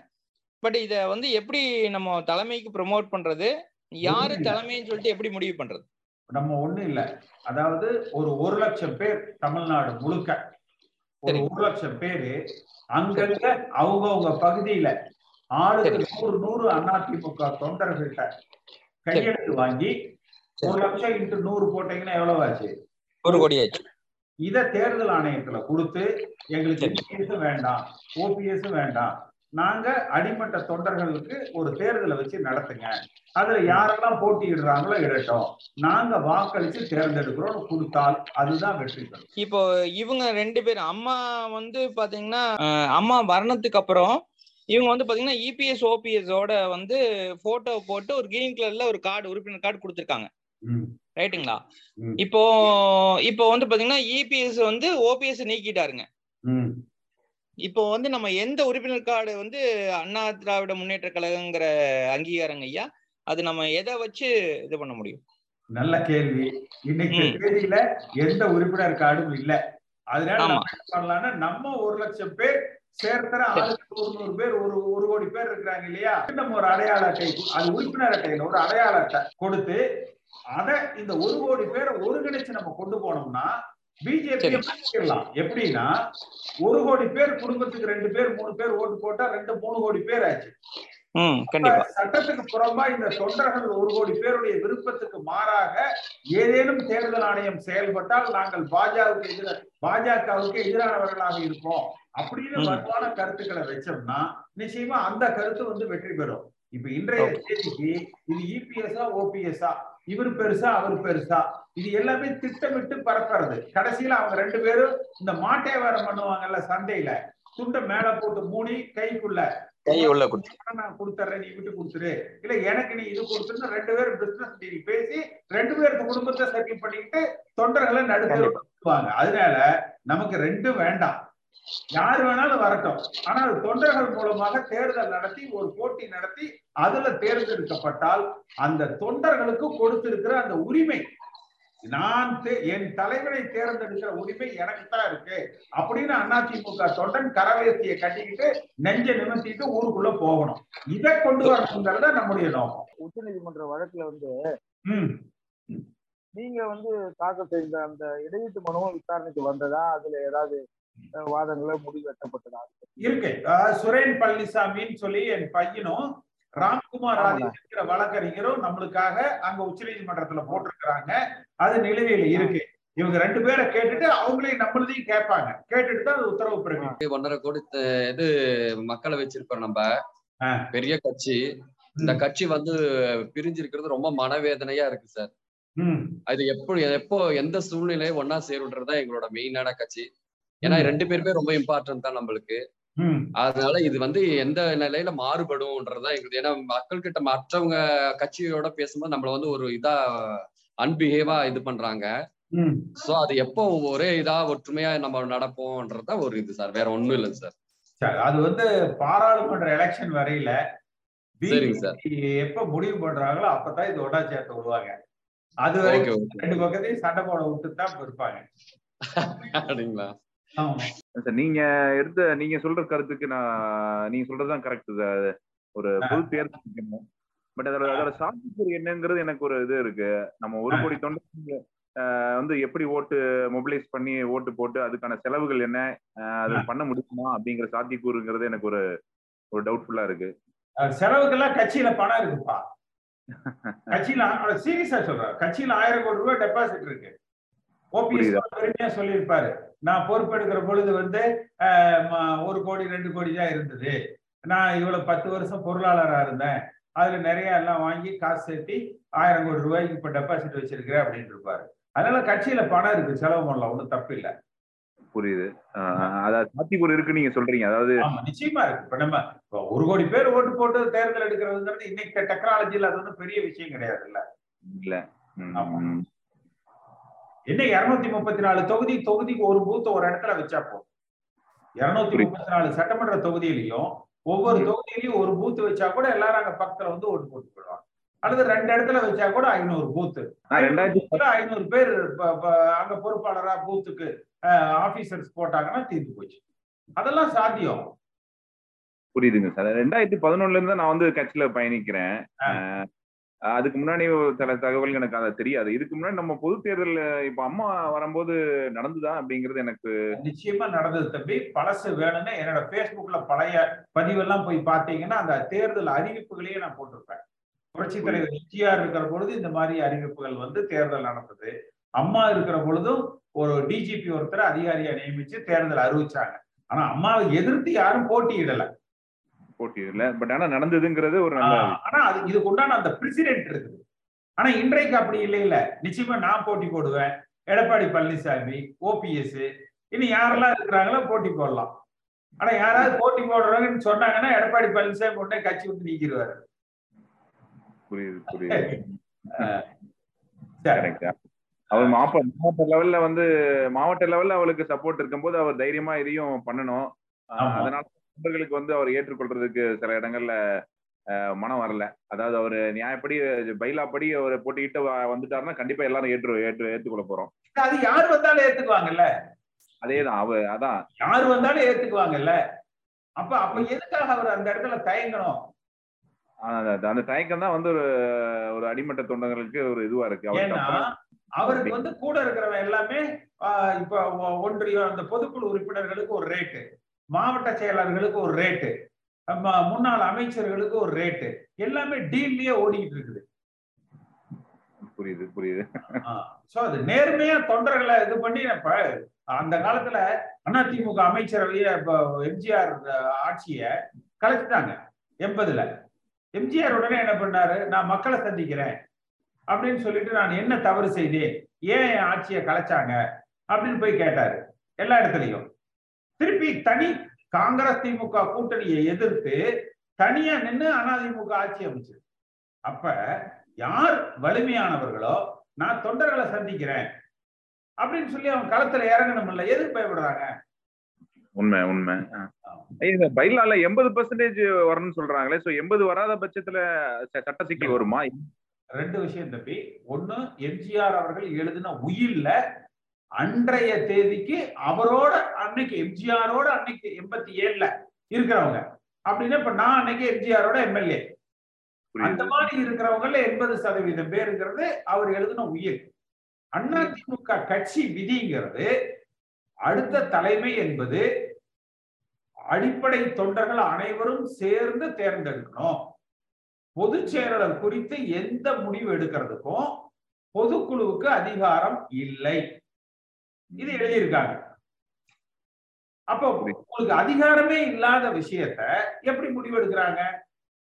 பட் இதை வந்து எப்படி நம்ம தலைமைக்கு ப்ரொமோட் பண்றது? யாரு தலைமைன்னு சொல்லிட்டு எப்படி முடிவு பண்றது? நம்ம ஒண்ணு இல்ல. அதாவது ஒரு ஒரு லட்சம் பேர் தமிழ்நாடு முழுக்க. ஒரு ஒரு லட்சம் பேரு அங்கங்க அவங்கவுங்க பகுதியில ஆளுக்கு நூறு நூறு அதிமுக தொண்டர்கள்ட்ட கையெழுத்து வாங்கி ஒரு லட்சம் இன்ட்டு நூறு போட்டீங்கன்னா எவ்வளவு ஆச்சு ஒரு கோடி ஆச்சு இத தேர்தல் ஆணையத்துல கொடுத்து எங்களுக்கு வேண்டாம் ஓபிஎஸ் வேண்டாம். நாங்க அடிமட்ட தொண்டர்களுக்கு ஒரு தேர்தலை வச்சு நடத்துங்க. அதுல யாரெல்லாம் போட்டியிடுறாங்களோ இடட்டும். நாங்க வாக்களிச்சு தேர்ந்தெடுக்கிறோம் கொடுத்தால் அதுதான் வெற்றி பெறும். இப்போ இவங்க ரெண்டு பேரும் அம்மா வந்து பாத்தீங்கன்னா அம்மா வரணத்துக்கு அப்புறம் இவங்க வந்து பாத்தீங்கன்னா இபிஎஸ் ஓபிஎஸ் ஓட வந்து போட்டோ போட்டு ஒரு கிரீன் கலர்ல ஒரு கார்டு உறுப்பினர் கார்டு கொடுத்துருக்காங்க. ரைட்டுங்களா? இப்போ இப்போ வந்து பாத்தீங்கன்னா இபிஎஸ் வந்து ஓபிஎஸ் நீக்கிட்டாருங்க. இப்போ வந்து நம்ம எந்த உறுப்பினர் கார்டு வந்து அண்ணா திராவிட முன்னேற்ற கழகங்கிற அங்கீகாரங்க ஐயா? அது நம்ம எதை வச்சு இது பண்ண முடியும்? நல்ல கேள்வி. இன்னைக்கு தேதியில எந்த உறுப்பினர் கார்டும் இல்ல. அதனால நம்ம என்ன பண்ணலாம்னா நம்ம ஒரு லட்சம் பேர் ஒரு நூறு பேர் ஒரு ஒரு கோடி பேர் இருக்கிறாங்க இல்லையா? நம்ம ஒரு அடையாள அட்டை அது உறுப்பினர் அட்டையில ஒரு அடையாள அட்டை கொடுத்து அதை இந்த ஒரு கோடி பேரை ஒருங்கிணைச்சு நம்ம கொண்டு போனோம்னா பிஜேபி மாற்றிடலாம் எப்படின்னா ஒரு கோடி பேர் குடும்பத்துக்கு ரெண்டு பேர் மூணு பேர் ஓட்டு போட்டா ரெண்டு மூணு கோடி பேர் ஆச்சு. சட்டத்துக்கு புறம்பா இந்த தொண்டர்கள் ஒரு கோடி பேருடைய விருப்பத்துக்கு மாறாக ஏதேனும் தேர்தல் ஆணையம் செயல்பட்டால் நாங்கள் பாஜகவுக்கு எதிர பாஜகவுக்கு எதிரானவர்களாக இருப்போம். அப்படின்னு வலுவான கருத்துக்களை வச்சோம்னா நிச்சயமா அந்த கருத்து வந்து வெற்றி பெறும். இப்ப இன்றைய தேதிக்கு இது இபிஎஸ்ஆ ஓபிஎஸ்ஆ இவர் பெருசா அவர் பெருசா. இது எல்லாமே திட்டமிட்டு பரப்புறது. கடைசியில அவங்க ரெண்டு பேரும் இந்த மாட்டே வேற பண்ணுவாங்கல்ல சந்தையில. துண்டை மேல போட்டு மூடி கைக்குள்ள. கை உள்ள நான் கொடுத்துறேன் நீ விட்டு கொடுத்துரு. இல்ல எனக்கு நீ இது கொடுத்துருன்னு ரெண்டு பேரும் பிசினஸ் டீல் பேசி ரெண்டு பேருக்கு குடும்பத்தை செட்டில் பண்ணிக்கிட்டு தொண்டர்களை நடுவாங்க அதனால நமக்கு ரெண்டும் வேண்டாம். யார் வேணாலும் வரட்டும். ஆனால் தொண்டர்கள் மூலமாக தேர்தல் நடத்தி ஒரு போட்டி நடத்தி அதுல தேர்ந்தெடுக்கப்பட்டால் அந்த தொண்டர்களுக்கு கொடுத்திருக்கிற அந்த உரிமை நான் என் தலைவரை தேர்ந்தெடுக்கிற உரிமை எனக்கு தான் இருக்கு. அப்படின்னு அதிமுக தொண்டன் கரவேசியை கட்டிக்கிட்டு நெஞ்ச நிமித்திட்டு ஊருக்குள்ள போகணும். இதை கொண்டு வரணுங்கிறத நம்முடைய நோக்கம். உச்ச நீதிமன்ற வழக்குல வந்து நீங்க வந்து தாக்கல் செய்த அந்த இடையீட்டு மனுவும் விசாரணைக்கு வந்ததா? அதுல ஏதாவது வாதங்களை முடிவெட்டப்பட்டதா இருக்கு. சுரேன் பழனிசாமின்னு சொல்லி என் பையனும் ராம்குமார் ஆதிங்கிற வழக்கறிஞரும் நம்மளுக்காக அங்க உச்ச நீதிமன்றத்துல போட்டிருக்கிறாங்க. அது நிலுவையில இருக்கு. இவங்க ரெண்டு பேரை கேட்டுட்டு அவங்களையும் நம்மளதையும் கேட்பாங்க. கேட்டுட்டு தான் உத்தரவு பிறகு. ஒன்றரை கோடி இது மக்களை வச்சிருக்கோம் நம்ம. பெரிய கட்சி. இந்த. கட்சி வந்து பிரிஞ்சிருக்கிறது ரொம்ப மனவேதனையா இருக்கு சார். அது எப்போ எப்போ எந்த சூழ்நிலையை ஒன்னா சேருன்றதுதான் எங்களோட மெயினான கட்சி. ஏன்னா. ரெண்டு பேருமே ரொம்ப இம்பார்ட்டன்ட் தான் நம்மளுக்கு. அதனால இது வந்து எந்த நிலையில மாறுபடும்ன்றதுதான் எங்களுக்கு ஏன்னா மக்கள் கிட்ட மற்றவங்க கட்சியோட பேசும்போது நம்மள வந்து ஒரு இதா அன்பிஹேவா இது பண்றாங்க. சோ அது எப்போ ஒரே இதா ஒற்றுமையா நம்ம நடப்போம்ன்றதுதான் ஒரு இது சார். வேற ஒண்ணும் இல்லைங்க சார். சரி அது வந்து பாராளுமன்ற எலெக்ஷன் வரையில சரிங்க சார். எப்ப முடிவு பண்றாங்களோ அப்பதான் இது ஒட்டா சேர்த்து விடுவாங்க. அது வரைக்கும் ரெண்டு பக்கத்தையும் சண்டை போட விட்டு தான் இருப்பாங்க. அப்படிங்களா? சார் நீங்க எடுத்த நீங்க சொல்ற கருத்துக்கு நான் நீங்க சொல்றதுதான் கரெக்ட் ஒரு பொது தேர்தல் பட் அதோட அதோட சாத்தியக்கூறு என்னங்கிறது எனக்கு ஒரு இது இருக்கு. நம்ம ஒரு கோடி தொண்டை வந்து எப்படி ஓட்டு மொபிலைஸ் பண்ணி ஓட்டு போட்டு அதுக்கான செலவுகள் என்ன அது பண்ண முடியுமா அப்படிங்கிற சாத்தியக்கூறுங்கிறது எனக்கு ஒரு ஒரு டவுட்ஃபுல்லா இருக்கு. செலவுக்கெல்லாம் கட்சியில பணம் இருக்குப்பா. கட்சியில சீரியஸா சொல்றேன் கட்சியில ஆயிரம் கோடி ரூபாய் டெபாசிட் இருக்கு. ஓபிஎஸ். பெருமையா சொல்லியிருப்பாரு. நான் பொறுப்பெடுக்கிற பொழுது வந்து ஒரு கோடி ரெண்டு கோடி தான் இருந்தது. நான் இவ்வளவு பத்து வருஷம் பொருளாளரா இருந்தேன். அதுல நிறைய எல்லாம் வாங்கி காசு சேர்த்தி ஆயிரம் கோடி ரூபாய்க்கு இப்ப டெபாசிட் வச்சிருக்கிறேன் அப்படின்னு இருப்பாரு. அதனால கட்சியில பணம் இருக்கு. செலவு பண்ணலாம். ஒண்ணும் தப்பு இல்ல. புரியுது. அதாவது சாத்தியக்கூறு இருக்கு நீங்க சொல்றீங்க. அதாவது நிச்சயமா இருக்கு. இப்ப நம்ம ஒரு கோடி பேர் ஓட்டு போட்டு தேர்தல் எடுக்கிறதுங்கிறது இன்னைக்கு டெக்னாலஜில அது ஒன்றும் பெரிய விஷயம் கிடையாது இல்ல. இல்ல. என்ன இருநூத்தி முப்பத்தி நாலு தொகுதி தொகுதிக்கு ஒரு பூத்த ஒரு இடத்துல வச்சா போதும். இருநூத்தி. முப்பத்தி நாலு சட்டமன்ற தொகுதியிலையும் ஒவ்வொரு. தொகுதியிலையும் ஒரு பூத் வச்சா கூட எல்லாரும் அங்க பக்கத்துல வந்து ஓட்டு போட்டு போயிடுவாங்க அல்லது ரெண்டு இடத்துல வச்சா கூட ஐநூறு பூத்து ஐநூறு பேர் அங்க பொறுப்பாளரா பூத்துக்கு ஆபீசர்ஸ் போட்டாங்கன்னா தீர்ந்து போச்சு. அதெல்லாம் சாத்தியம். புரியுதுங்க சார். ரெண்டாயிரத்தி பதினொன்னுல இருந்து நான் வந்து கட்சியில பயணிக்கிறேன். அதுக்கு முன்னாடி ஒரு சில தகவல் எனக்கு அதை தெரியாது. இதுக்கு முன்னாடி நம்ம பொது தேர்தல் இப்ப அம்மா வரும்போது நடந்துதா அப்படிங்கிறது எனக்கு நிச்சயமா நடந்தது தம்பி. பழசு வேணும்னு என்னோட பேஸ்புக்ல பழைய பதிவெல்லாம் போய் பார்த்தீங்கன்னா அந்த தேர்தல் அறிவிப்புகளையே நான் போட்டிருப்பேன். புரட்சி தலைவர் எம்ஜிஆர் இருக்கிற பொழுது இந்த மாதிரி அறிவிப்புகள் வந்து தேர்தல் நடந்தது. அம்மா இருக்கிற பொழுதும் ஒரு டிஜிபி ஒருத்தர் அதிகாரியா நியமிச்சு தேர்தல் அறிவிச்சாங்க. ஆனா அம்மாவை எதிர்த்து யாரும் போட்டியிடல. போட்டி இல்லை பட் ஆனா நடந்ததுங்கிறது ஒரு நல்ல ஆனா அது இதுக்கு உண்டான அந்த பிரசிடென்ட் இருக்குது. ஆனா இன்றைக்கு அப்படி இல்லை இல்ல நிச்சயமா நான் போட்டி போடுவேன். எடப்பாடி பழனிசாமி ஓபிஎஸ் இனி யாரெல்லாம் இருக்கிறாங்களோ போட்டி போடலாம். ஆனா யாராவது போட்டி போடுறாங்கன்னு சொன்னாங்கன்னா எடப்பாடி பழனிசாமி உடனே கட்சி வந்து நீக்கிடுவாரு. புரியுது புரியுது. அவர் மாப்ப மாவட்ட லெவல்ல வந்து மாவட்ட லெவல்ல அவளுக்கு சப்போர்ட் இருக்கும்போது அவர் தைரியமா இதையும் பண்ணணும். அதனால தொண்டர்களுக்கு வந்து அவர் ஏற்றுக்கொள்றதுக்கு சில இடங்கள்ல மனம் வரல. அதாவது அவர் நியாயப்படி பைலாப்படி அவர் போட்டிக்கிட்டு வந்துட்டாருன்னா கண்டிப்பா எல்லாரும் ஏற்று ஏற்று ஏற்றுக்கொள்ள போறோம். அது யார் வந்தாலும் ஏத்துக்குவாங்கல்ல? அதேதான் அவ அதான். யார் வந்தாலும் ஏத்துக்குவாங்கல்ல? அப்ப அப்ப எதுக்காக அவர் அந்த இடத்துல தயங்கணும்? அந்த- தயக்கம் தான் வந்து ஒரு ஒரு அடிமட்ட தொண்டர்களுக்கு ஒரு இதுவா இருக்கு. அவருக்கு வந்து கூட இருக்கிறவன் எல்லாமே இப்ப ஒ- ஒன்றியம் அந்த பொதுக்குழு உறுப்பினர்களுக்கு ஒரு ரேட்டு. மாவட்ட செயலாளர்களுக்கு ஒரு ரேட்டு முன்னாள் அமைச்சர்களுக்கு ஒரு ரேட்டு எல்லாமே டீல்லயே ஓடிக்கிட்டு இருக்குது. புரியுது புரியுது. சோ அது நேர்மையா தொண்டர்களை இது பண்ணி அந்த காலத்துல அதிமுக அமைச்சரவைய எம்ஜிஆர் ஆட்சிய கலைச்சிட்டாங்க எண்பதுல. எம்ஜிஆர் உடனே என்ன பண்ணாரு? நான் மக்களை சந்திக்கிறேன் அப்படின்னு சொல்லிட்டு நான் என்ன தவறு செய்தேன்? ஏன் என் ஆட்சியை கலைச்சாங்க? அப்படின்னு போய் கேட்டாரு எல்லா இடத்துலயும். திருப்பி தனி காங்கிரஸ் திமுக கூட்டணியை எதிர்த்து தனியா நின்னு அதிமுக ஆட்சி அமைச்சு அப்ப யார் வலிமையானவர்களோ நான் தொண்டர்களை சந்திக்கிறேன் அப்படின்னு சொல்லி அவங்க களத்துல இறங்கணும் இல்ல எதுக்கு பயப்படுறாங்க? உண்மை உண்மை. இந்த பைலால எண்பது பெர்சன்டேஜ் வரணும்னு சொல்றாங்களே சோ எண்பது வராத பட்சத்துல சட்ட சிக்கல் வருமா? ரெண்டு விஷயம் தம்பி. ஒண்ணு எம்ஜிஆர் அவர்கள் எழுதின உயில்ல அன்றைய தேதிக்கு அவரோட அன்னைக்கு எம்ஜிஆரோட அன்னைக்கு எண்பத்தி ஏழுல இருக்கிறவங்க. அப்படின்னா இப்ப நான் அன்னைக்கு எம்ஜிஆரோட எம்எல்ஏ. அந்த மாதிரி இருக்கிறவங்கல எண்பது சதவீதம் பேருங்கிறது அவர் எழுதின உயிர். அதிமுக கட்சி விதிங்கிறது அடுத்த தலைமை என்பது அடிப்படை தொண்டர்கள் அனைவரும் சேர்ந்து தேர்ந்தெடுக்கணும். பொதுச் செயலாளர் குறித்து எந்த முடிவு எடுக்கிறதுக்கும் பொதுக்குழுவுக்கு அதிகாரம் இல்லை. இது எழுதியிருக்காங்க. அப்போ உங்களுக்கு அதிகாரமே இல்லாத விஷயத்த எப்படி முடிவெடுக்கிறாங்க?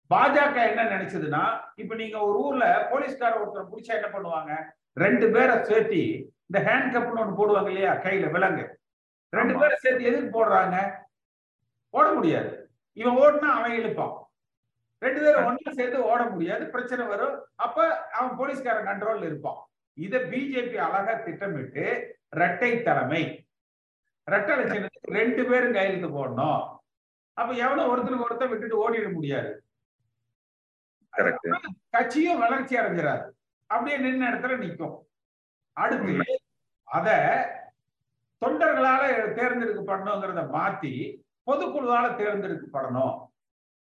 பாஜக என்ன நினைச்சதுன்னா இப்ப நீங்க ஒரு ஊர்ல போலீஸ்கார ஒருத்தர் பிடிச்சா என்ன பண்ணுவாங்க? ரெண்டு பேரை சேர்த்தி இந்த ஹேண்ட் கப்னு ஒண்ணு போடுவாங்க இல்லையா? கையில விலங்கு. ரெண்டு பேரை சேர்த்து எதுக்கு போடுறாங்க? ஓட முடியாது. இவன் ஓடினா அவன் இழுப்பான். ரெண்டு பேரும் ஒண்ணா சேர்த்து ஓட முடியாது. பிரச்சனை வரும். அப்ப அவன் போலீஸ்காரன் கண்ட்ரோல்ல இருப்பான். இத பிஜேபி அழகா திட்டமிட்டு இரட்டை தலைமை. ரெட்டை லட்சணத்துக்கு ரெண்டு பேரும் கையெழுத்து போடணும். அப்ப எவ்வளவு ஒருத்தருக்கு ஒருத்தர் விட்டுட்டு ஓடிட முடியாது. கட்சியும் வளர்ச்சி அடைஞ்சிடாது. அப்படியே நின்ன இடத்துல நிற்கும் அடுத்து அத தொண்டர்களால தேர்ந்தெடுக்கப்படணுங்கிறத மாத்தி பொதுக்குழுவால தேர்ந்தெடுக்கப்படணும்.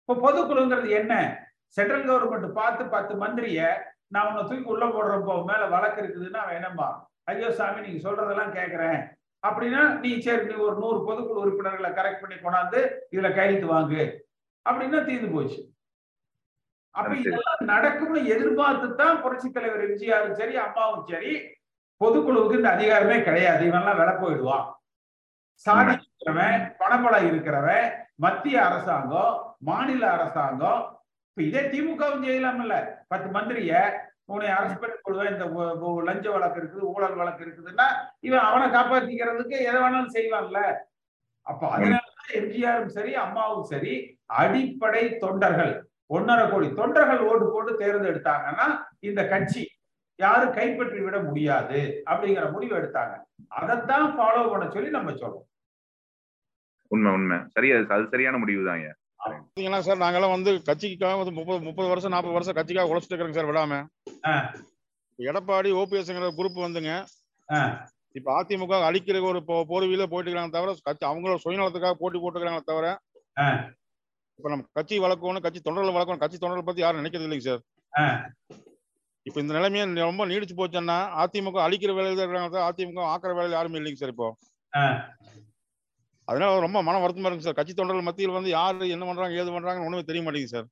இப்போ பொதுக்குழுங்கிறது என்ன? சென்ட்ரல் கவர்மெண்ட் பார்த்து பத்து மந்திரிய நான் உன்னை தூக்கி உள்ள போடுறப்போ மேல வழக்கு இருக்குதுன்னா அவன் என்னம்பா ஐயோ சாமி நீங்க சொல்றதெல்லாம் கேட்கிறேன் அப்படின்னா நீ சரி நீ ஒரு நூறு பொதுக்குழு உறுப்பினர்களை கரெக்ட் பண்ணி கொண்டாந்து இதுல கையெழுத்து வாங்கு. அப்படின்னா தீர்ந்து போச்சு. அப்ப இதெல்லாம் நடக்கும்னு எதிர்பார்த்து தான் புரட்சி தலைவர் எம்ஜிஆரும் சரி அம்மாவும் சரி பொதுக்குழுவுக்கு இந்த அதிகாரமே கிடையாது. இவன்லாம் வில போயிடுவான். சாதி இருக்கிறவன் பணபலம் இருக்கிறவன் மத்திய அரசாங்கம் மாநில அரசாங்கம் இப்ப இதே திமுகவும் செய்யலாம்ல பத்து மந்திரிய உன்னை அரசு பண்ணி கொள்வேன் இந்த லஞ்ச வழக்கு இருக்குது ஊழல் வழக்கு இருக்குதுன்னா இவன் அவனை காப்பாத்திக்கிறதுக்கு எதை வேணாலும் செய்வான்ல. அப்ப அதனாலதான் எம்ஜிஆரும் சரி அம்மாவும் சரி அடிப்படை தொண்டர்கள் ஒன்னரை கோடி தொண்டர்கள் ஓட்டு போட்டு தேர்ந்தெடுத்தாங்கன்னா இந்த கட்சி யாரும் கைப்பற்றி விட முடியாது அப்படிங்கிற முடிவு எடுத்தாங்க. அதைத்தான் ஃபாலோ பண்ண சொல்லி நம்ம சொல்றோம். உண்மை உண்மை. சரியா அது சரியான முடிவு தான் பாத்தீங்கன்னா சார் நாங்கெல்லாம் வந்து கட்சிக்காக வந்து முப்பது முப்பது வருஷம் நாற்பது வருஷம் கட்சிக்காக உழைச்சிட்டு இருக்கிறோங்க சார் விடாம. எடப்பாடி ஓபிஎஸ்ங்கிற குரூப் வந்துங்க. இப்ப அதிமுக அழிக்கிற ஒரு போர்வியில போயிட்டு இருக்காங்க தவிர கட்சி அவங்களோட சுயநலத்துக்காக போட்டி போட்டுக்கிறாங்களே தவிர இப்ப நம்ம கட்சி வளர்க்கணும் கட்சி தொண்டர்கள் வளர்க்கணும் கட்சி தொண்டர்கள் பத்தி யாரும் நினைக்கிறது இல்லைங்க சார். இப்ப இந்த நிலைமையை ரொம்ப நீடிச்சு போச்சுன்னா அதிமுக அழிக்கிற வேலையில இருக்கிறாங்க அதிமுக ஆக்கிற வேலையில யாருமே இல்லைங்க சார் இப்போ. அதனால ரொம்ப மன வருத்தமா இருக்கு சார். கட்சி தொண்டர்கள் மத்தியில் வந்து யாரு என்ன பண்றாங்க ஏது பண்றாங்கன்னு ஒண்ணுமே தெரிய மாட்டேங்குது சார்.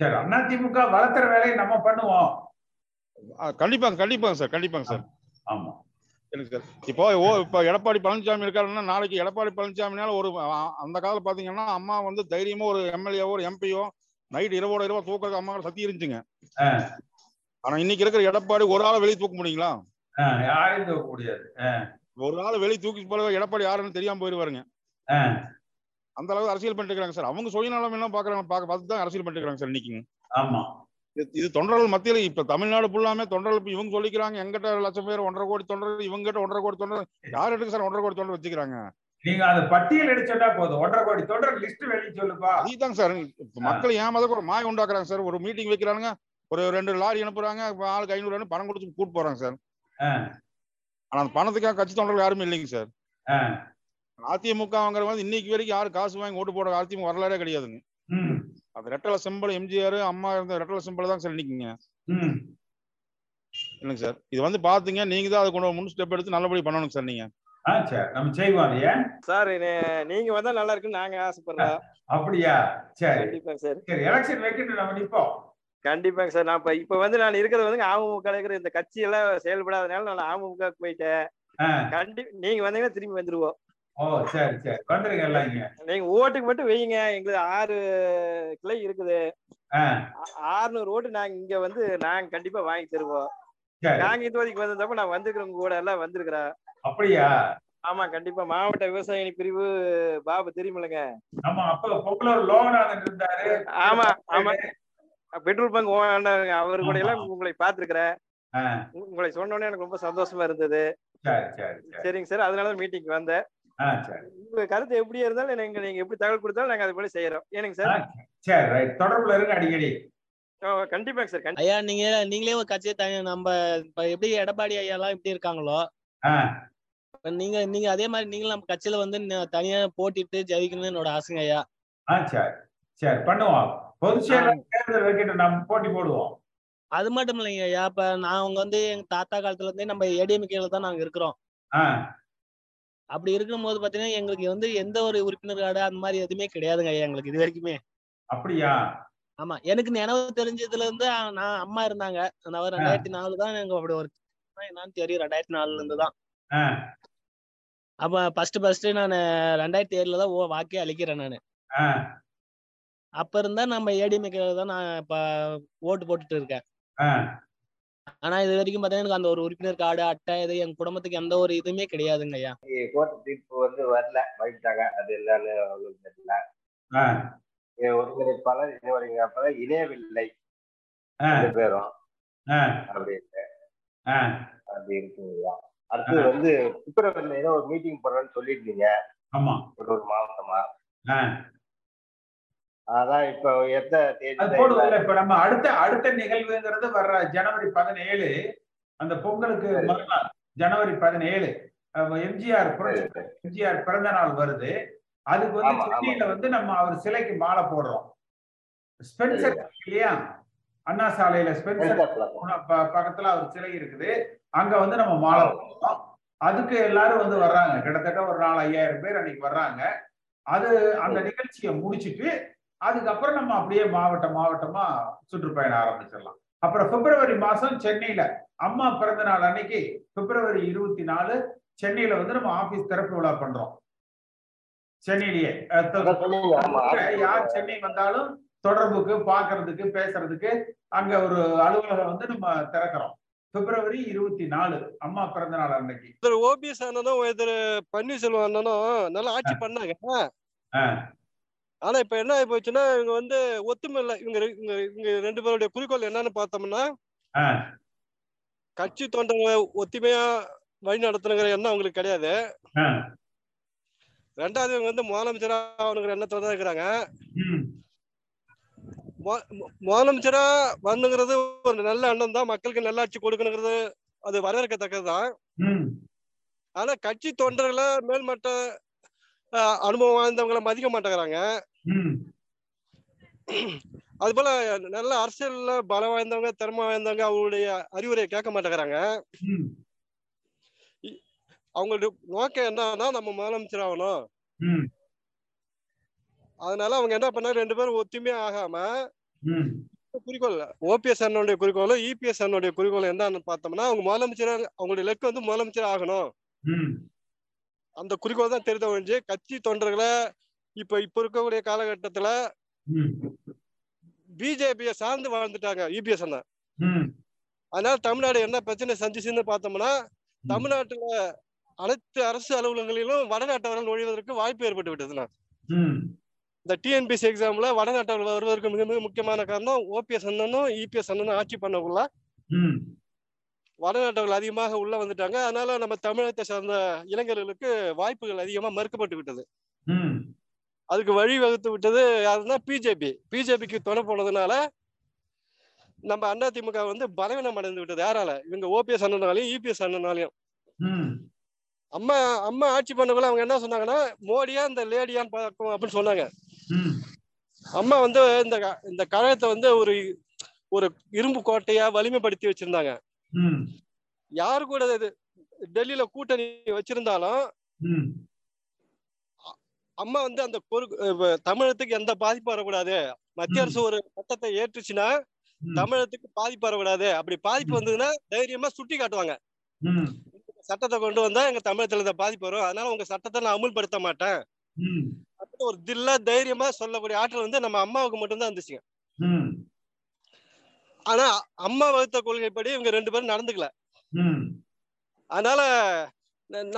சரி அதிமுக வளர்த்துற வேலையை நம்ம பண்ணுவோம். கண்டிப்பாங்க கண்டிப்பாங்க சார் கண்டிப்பாங்க சார். ஆமா. சார் இப்போ ஓ இப்போ எடப்பாடி பழனிசாமி இருக்காருன்னா நாளைக்கு எடப்பாடி பழனிசாமினால ஒரு அந்த காலத்துல பாத்தீங்கன்னா அம்மா வந்து தைரியமா ஒரு எம்எல்ஏவோ ஒரு எம்பியோ நைட் இரவோட இரவா தூக்குறது அம்மா சக்தி இருந்துச்சுங்க. ஆனா இன்னைக்கு இருக்கிற எடப்பாடி ஒரு ஆளை வெளியே தூக்க முடியுங்களா? யாரையும் தூக்க முடியாது. ஒரு ஆள் வெளியே தூக்கி போல எடப்பாடி யாருன்னு தெரியாம போயிருவாருங்க. அந்த அளவுக்கு அரசியல் பண்ணிட்டு இருக்காங்க சார். அவங்க சுயநலம் என்ன பாக்குறாங்க பாக்க பார்த்து தான் அரசியல் பண்ணிட்டு இருக்காங்க சார் இன்னைக்கு. ஆமா. இது தொண்டர்கள் மத்தியில இப்ப தமிழ்நாடு ஃபுல்லாமே தொண்டர்கள் இவங்க சொல்லிக்கிறாங்க எங்கிட்ட லட்சம் பேர் ஒன்றரை கோடி தொண்டர் இவங்க கிட்ட ஒன்றரை கோடி தொண்டர் யார் எடுக்க சார் ஒன்றரை கோடி தொண்டர் வச்சுக்கிறாங்க? நீங்க அந்த பட்டியல் எடுச்சா போதும். ஒன்றரை கோடி தொண்டர் லிஸ்ட் வெளியே சொல்லுப்பா. அதுதாங்க சார். மக்கள் ஏமாத ஒரு மாய உண்டாக்குறாங்க சார்? ஒரு மீட்டிங் வைக்கிறாங்க ஒரு ரெண்டு லாரி அனுப்புறாங்க ஆளுக்கு ஐநூறு பணம் கொடுத்து கூட்டு போறாங்க சார். ஆனா அந்த பணத்துக்காக கட்சி தொண்டர்கள் யாருமே இல்லைங்க சார். அதிமுக வந்து இன்னைக்கு வரைக்கும் யாரும் காசு வாங்கி ஓட்டு போட அதிமுக வரலாறே கிடையாதுங்க. அது ரெட்டல சிம்பிள் எம்ஜிஆர் அம்மா இருந்த ரெட்டல சிம்பிள் தான் சார் நிற்குங்க இல்லைங்க சார். இது வந்து பாத்தீங்க நீங்க தான் அது கொண்டு முன் ஸ்டெப் எடுத்து நல்லபடி பண்ணணும் சார் நீங்க. நம்ம செய்வோம். சார் நீங்க வந்தா நல்லா இருக்குன்னு நாங்க ஆசைப்படுறோம். அப்படியா? சரி. கண்டிப்பா சார். சரி எலெக்ஷன் வைக்கணும் நம்ம நிப்போம். கண்டிப்பாங்க சார். நான் இப்ப இப்ப வந்து நான் இருக்கிறது வந்து அமமுக இருக்கிற இந்த கட்சி எல்லாம் செயல்படாதனால நான் அமமுக போயிட்டேன். கண்டி நீங்க வந்தீங்கன்னா திரும்பி வந்துருவோம். ஓ சரி சரி. வந்துருங்க எல்லாம் இங்க. நீங்க ஓட்டுக்கு மட்டும் வைங்க. எங்களுக்கு ஆறு கிளை இருக்குது. ஆறுநூறு ஓட்டு நாங்க இங்க வந்து நாங்க கண்டிப்பா வாங்கி தருவோம். நாங்க இதுவரைக்கும் வந்தப்ப நான் வந்திருக்கிறவங்க கூட எல்லாம் வந்திருக்கிறேன். அப்படியா? ஆமா கண்டிப்பா. மாவட்ட விவசாய பிரிவு பாபு தெரியுமில்லங்க. ஆமா அப்ப பொங்கலூர் லோகநாதன் இருந்தாரு. ஆமா ஆமா. பெட்ரோல் பங்க் அவரு கூட எல்லாம் உங்களை பார்த்திருக்கிறேன். உங்களை சொன்னோன்னே எனக்கு ரொம்ப சந்தோஷமா இருந்தது. சரிங்க சார். அதனால மீட்டிங் வந்தேன். உங்க கருத்து எப்படியா இருந்தாலும் நீங்க நீங்க எப்படி தகவல் கொடுத்தாலும் நாங்க அது போல செய்யறோம் ஏனுங்க சார் சரி ரைட் தொடர்புல இருங்க அடிக்கடி. கண்டிப்பாங்க சார் ஐயா நீங்க நீங்களே ஒரு கட்சியை தனி நம்ம எப்படி எடப்பாடி ஐயா எல்லாம் எப்படி இருக்காங்களோ நீங்க நீங்க அதே மாதிரி நீங்களும் நம்ம கட்சியில வந்து தனியா போட்டிட்டு ஜெயிக்கணும்னு என்னோட ஆசைங்க ஐயா. சரி. சரி பண்ணுவோம். தேர்தல் நம்ம போட்டி போடுவோம். அது மட்டும் இல்லைங்க ஐயா. இப்ப நாங்க வந்து எங்க தாத்தா காலத்துல இருந்தே நம்ம ஏடிஎம்கேல தான் நாங்க இருக்கிறோம். அப்படி இருக்கும் போது பாத்தீங்கன்னா எங்களுக்கு வந்து எந்த ஒரு உறுப்பினர் கார்டு அந்த மாதிரி எதுவுமே கிடையாதுங்க ஐயா எங்களுக்கு இது வரைக்குமே. அப்படியா? ஆமா. எனக்கு நினைவு தெரிஞ்சதுல இருந்து நான் அம்மா இருந்தாங்க. ரெண்டாயிரத்தி நாலு தான் எனக்கு அப்படி ஒரு என்னன்னு தெரியும். ரெண்டாயிரத்தி நாலுல இருந்து தான். அப்ப ஃபர்ஸ்ட் ஃபர்ஸ்ட் நான் ரெண்டாயிரத்தி ஏழுல தான் வாக்கே அளிக்கிறேன் நான். அப்ப இருந்தா நம்ம ஏடிஎம்கே தான் நான் இப்ப ஓட்டு போட்டுட்டு இருக்கேன். ஆனா இது வரைக்கும் பாத்தீங்கன்னா எனக்கு அந்த ஒரு உறுப்பினர் கார்டு அட்டை இது என் குடும்பத்துக்கு எந்த ஒரு இதுவுமே கிடையாதுங்க ஐயா. கோர்ட் தீர்ப்பு வந்து வரல. வாங்கிட்டாங்க. அது என்னன்னு அவங்களுக்கு தெரியல. ஒருங்கிணைப்பாளர் இணை ஒருங்கிணைப்பாளர் இணையவில்லை. பேரும். அப்படின்னு அப்படி இருக்குங்களா அடுத்தது வந்து பிப்ரவரியில ஏதோ ஒரு மீட்டிங் போடுறேன்னு சொல்லியிருந்தீங்க. ஆமா. ஒரு ஒரு மாவட்டமா? அதான் இப்ப எந்த போடுவோம் இப்ப நம்ம அடுத்த அடுத்த நிகழ்வுங்கிறது வர்ற ஜனவரி பதினேழு. அந்த பொங்கலுக்கு மறுநாள் ஜனவரி பதினேழு. எம்ஜிஆர் எம்ஜிஆர் பிறந்த நாள் வருது. அதுக்கு வந்து சென்னையில வந்து நம்ம அவர் சிலைக்கு மாலை போடுறோம். ஸ்பென்சர் இல்லையா? அண்ணா சாலையில ஸ்பென்சர் பக்கத்துல அவர் சிலை இருக்குது. அங்க வந்து நம்ம மாலை போடுறோம். அதுக்கு எல்லாரும் வந்து வர்றாங்க. கிட்டத்தட்ட ஒரு நாலு ஐயாயிரம் பேர் அன்னைக்கு வர்றாங்க. அது அந்த நிகழ்ச்சியை முடிச்சுட்டு அதுக்கப்புறம் நம்ம அப்படியே மாவட்டம் மாவட்டமா சுற்றுப்பயணம் ஆரம்பிச்சிடலாம். அப்புறம் பிப்ரவரி மாசம் சென்னையில அம்மா பிறந்த நாள் அன்னைக்கு பிப்ரவரி இருபத்தி நாலு சென்னையில வந்து நம்ம ஆபீஸ் திறப்பு விழா பண்றோம். சென்னையிலேயே. யார் சென்னை வந்தாலும் தொடர்புக்கு பாக்குறதுக்கு பேசுறதுக்கு அங்க ஒரு அலுவலகம் வந்து நம்ம திறக்கிறோம். பிப்ரவரி இருபத்தி நாலு அம்மா பிறந்த நாள் அன்னைக்கு. ஓபிஎஸ் அண்ணனும் பன்னீர்செல்வம் அண்ணனும் நல்லா ஆட்சி பண்ணாங்க. ஆனா இப்ப என்ன ஆகி போச்சுன்னா இவங்க வந்து ஒத்துமை இல்லை இவங்க இவங்க இவங்க ரெண்டு பேருடைய குறிக்கோள் என்னன்னு பார்த்தோம்னா கட்சி தொண்டர்களை ஒத்துமையா வழி நடத்தணுங்கிற எண்ணம் அவங்களுக்கு கிடையாது. ரெண்டாவது இவங்க வந்து முதலமைச்சரா ஆகணுங்கிற எண்ணத்துல தான் இருக்கிறாங்க. முதலமைச்சரா வரணுங்கிறது ஒரு நல்ல எண்ணம் தான். மக்களுக்கு நல்லாட்சி கொடுக்கணுங்கிறது அது வரவேற்கத்தக்கதுதான் ஆனா கட்சி தொண்டர்களை மேல்மட்ட அனுபவம் வாய்ந்தவங்களை மதிக்க மாட்டேங்கிறாங்க. *clears throat* அது போல நல்ல அரசியல்ல பலம் வாய்ந்தவங்க திறமை வாய்ந்தவங்க அவங்களுடைய அறிவுரையை கேட்க மாட்டேங்கிறாங்க. அவங்களுடைய நோக்கம் என்னன்னா நம்ம முதலமைச்சர் ஆகணும். அதனால அவங்க என்ன பண்ணாங்க ரெண்டு பேரும் ஒத்துமையா ஆகாம குறிக்கோள் ஓபிஎஸ் அண்ணனுடைய குறிக்கோளும் இபிஎஸ் அண்ணனுடைய குறிக்கோள் என்னன்னு பார்த்தோம்னா அவங்க முதலமைச்சர் அவங்களுடைய இலக்கு வந்து முதலமைச்சர் ஆகணும். அந்த குறிக்கோள் தான் தெரிந்த ஒழிஞ்சு கட்சி தொண்டர்களை இப்ப இப்ப இருக்கக்கூடிய காலகட்டத்துல பிஜேபியை சார்ந்து வாழ்ந்துட்டாங்க யூபிஎஸ் அண்ணா. அதனால தமிழ்நாடு என்ன பிரச்சனை சந்திச்சுன்னு பார்த்தோம்னா தமிழ்நாட்டுல அனைத்து அரசு அலுவலகங்களிலும் வடநாட்டவர்கள் நுழைவதற்கு வாய்ப்பு ஏற்பட்டு விட்டதுண்ணா இந்த டிஎன்பிசி எக்ஸாம்ல வடநாட்டவர்கள் வருவதற்கு மிக மிக முக்கியமான காரணம் ஓபிஎஸ் அண்ணனும் இபிஎஸ் அண்ணனும் ஆட்சி பண்ணக்குள்ள வடநாட்டவர்கள் அதிகமாக உள்ள வந்துட்டாங்க. அதனால நம்ம தமிழகத்தை சார்ந்த இளைஞர்களுக்கு வாய்ப்புகள் அதிகமா மறுக்கப்பட்டு விட்டது. அதுக்கு வழி வகுத்து விட்டது யாருன்னா பிஜேபி. பிஜேபிக்கு துணை போனதுனால நம்ம அதிமுக வந்து பலவீனம் அடைந்து விட்டது. யாரால? இவங்க ஓபிஎஸ் அண்ணனாலையும் இபிஎஸ் அண்ணனாலையும். அம்மா அம்மா ஆட்சி பண்ணக்குள்ள அவங்க என்ன சொன்னாங்கன்னா மோடியா இந்த லேடியான்னு பார்க்கும் அப்படின்னு சொன்னாங்க. அம்மா வந்து இந்த இந்த கழகத்தை வந்து ஒரு ஒரு இரும்பு கோட்டையா வலிமைப்படுத்தி வச்சிருந்தாங்க. யாரு கூட இது டெல்லியில கூட்டணி வச்சிருந்தாலும் அம்மா வந்து அந்த தமிழகத்துக்கு எந்த பாதிப்பு வரக்கூடாது. மத்திய அரசு ஒரு சட்டத்தை ஏற்றுச்சுன்னா தமிழகத்துக்கு பாதிப்பு வரக்கூடாது. அப்படி பாதிப்பு வந்ததுன்னா தைரியமா சுட்டி காட்டுவாங்க. சட்டத்தை கொண்டு வந்தா எங்க தமிழகத்துல இந்த பாதிப்பு வரும். அதனால உங்க சட்டத்தை நான் அமுல்படுத்த மாட்டேன். அப்படின்னு ஒரு தில்லா தைரியமா சொல்லக்கூடிய ஆற்றல் வந்து நம்ம அம்மாவுக்கு மட்டும்தான் இருந்துச்சுங்க. ஆனா அம்மா வகுத்த கொள்கைப்படி இவங்க ரெண்டு பேரும் நடந்துக்கல. அதனால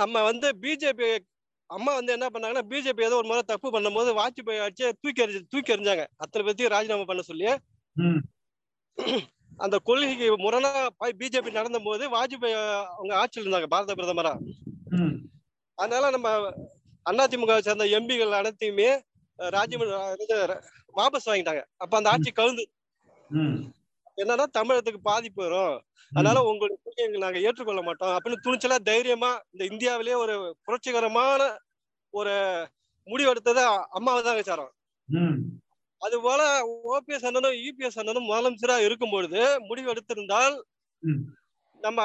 நம்ம வந்து பிஜேபி அம்மா வந்து என்ன பண்ணாங்கன்னா பிஜேபி ஏதோ ஒரு முறை தப்பு பண்ணும்போது வாஜ்பாய் ஆட்சியை தூக்கி எறிஞ்சு தூக்கி எறிஞ்சாங்க. அத்தனை பேர்த்தையும் ராஜினாமா பண்ண சொல்லி. அந்த கொள்கைக்கு முரணா பிஜேபி நடந்த போது வாஜ்பாய் அவங்க ஆட்சியில் இருந்தாங்க பாரத பிரதமரா. அதனால நம்ம அதிமுக சேர்ந்த எம்பிகள் அனைத்தையுமே ராஜ்யமன்ற வாபஸ் வாங்கிட்டாங்க. அப்ப அந்த ஆட்சி கவுந்து. என்னன்னா தமிழகத்துக்கு பாதிப்பு வரும் அதனால உங்களுடைய கொள்கைகளை நாங்க ஏற்றுக்கொள்ள மாட்டோம். அப்படின்னு துணிச்சலா தைரியமா இந்த இந்தியாவிலேயே ஒரு புரட்சிகரமான ஒரு முடிவெடுத்தது அம்மாவை தான் வச்சாரோம். அது போல ஓபிஎஸ் அண்ணனும் யூபிஎஸ் அண்ணனும் முதலமைச்சரா இருக்கும் பொழுது முடிவு எடுத்திருந்தால் நம்ம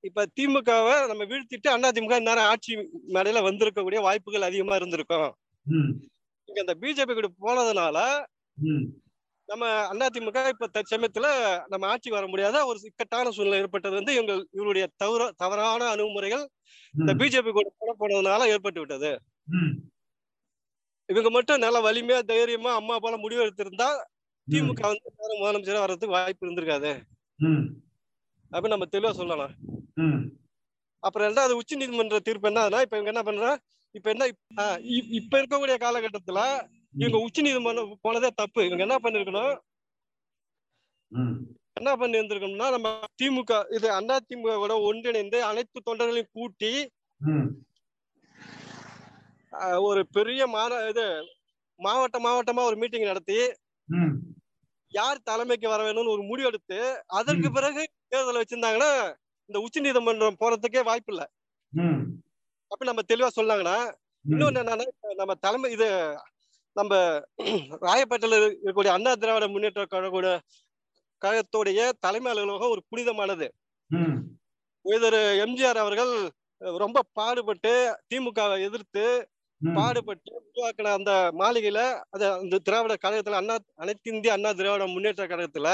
இப்ப திமுகவை நம்ம வீழ்த்திட்டு அண்ணா திமுக இந்நேரம் ஆட்சி மேடையில வந்திருக்கக்கூடிய வாய்ப்புகள் அதிகமா இருந்திருக்கும். இங்க இந்த பிஜேபி கூட போனதுனால நம்ம அதிமுக இப்ப தற்சமயத்துல நம்ம ஆட்சிக்கு வர முடியாத ஒரு இக்கட்டான சூழ்நிலை ஏற்பட்டது வந்து இவங்க இவருடைய தவற தவறான அணுகுமுறைகள் இந்த பிஜேபி கூட கூட போனதுனால ஏற்பட்டு விட்டது. இவங்க மட்டும் நல்ல வலிமையா தைரியமா அம்மா போல முடிவு எடுத்திருந்தா திமுக வந்து முதலமைச்சரா வர்றதுக்கு வாய்ப்பு இருந்திருக்காது. அப்ப நம்ம தெளிவா சொல்லலாம். அப்புறம் ரெண்டாவது உச்ச நீதிமன்ற தீர்ப்பு என்னதுன்னா இப்ப இவங்க என்ன பண்றா இப்ப என்ன இப்ப இருக்கக்கூடிய காலகட்டத்துல இவங்க உச்ச நீதிமன்றம் போனதே தப்பு. இவங்க என்ன பண்ணிருக்கணும்? என்ன பண்ணி இருந்திருக்கணும்னா நம்ம திமுக இது அண்ணா திமுக ஒன்றிணைந்து அனைத்து தொண்டர்களையும் கூட்டி ஒரு பெரிய மாந இது மாவட்ட மாவட்டமா ஒரு மீட்டிங் நடத்தி யார் தலைமைக்கு வர வேணும்னு ஒரு முடிவு எடுத்து அதற்கு பிறகு தேர்தல் வச்சிருந்தாங்கன்னா இந்த உச்ச நீதிமன்றம் போறதுக்கே வாய்ப்பு இல்ல. அப்ப நம்ம தெளிவா சொன்னாங்கன்னா இன்னொன்னு என்னன்னா நம்ம தலைமை இது நம்ம *clears throat* ராயப்பேட்டையில இருக்கக்கூடிய அண்ணா திராவிட முன்னேற்ற கழகோட கழகத்துடைய தலைமை அலுவலகம் ஒரு புனிதமானது. திரு எம்ஜிஆர் அவர்கள் ரொம்ப பாடுபட்டு திமுகவை எதிர்த்து பாடுபட்டு உருவாக்கின அந்த மாளிகையில அத அந்த திராவிட கழகத்துல அண்ணா அனைத்து இந்திய அண்ணா திராவிட முன்னேற்ற கழகத்துல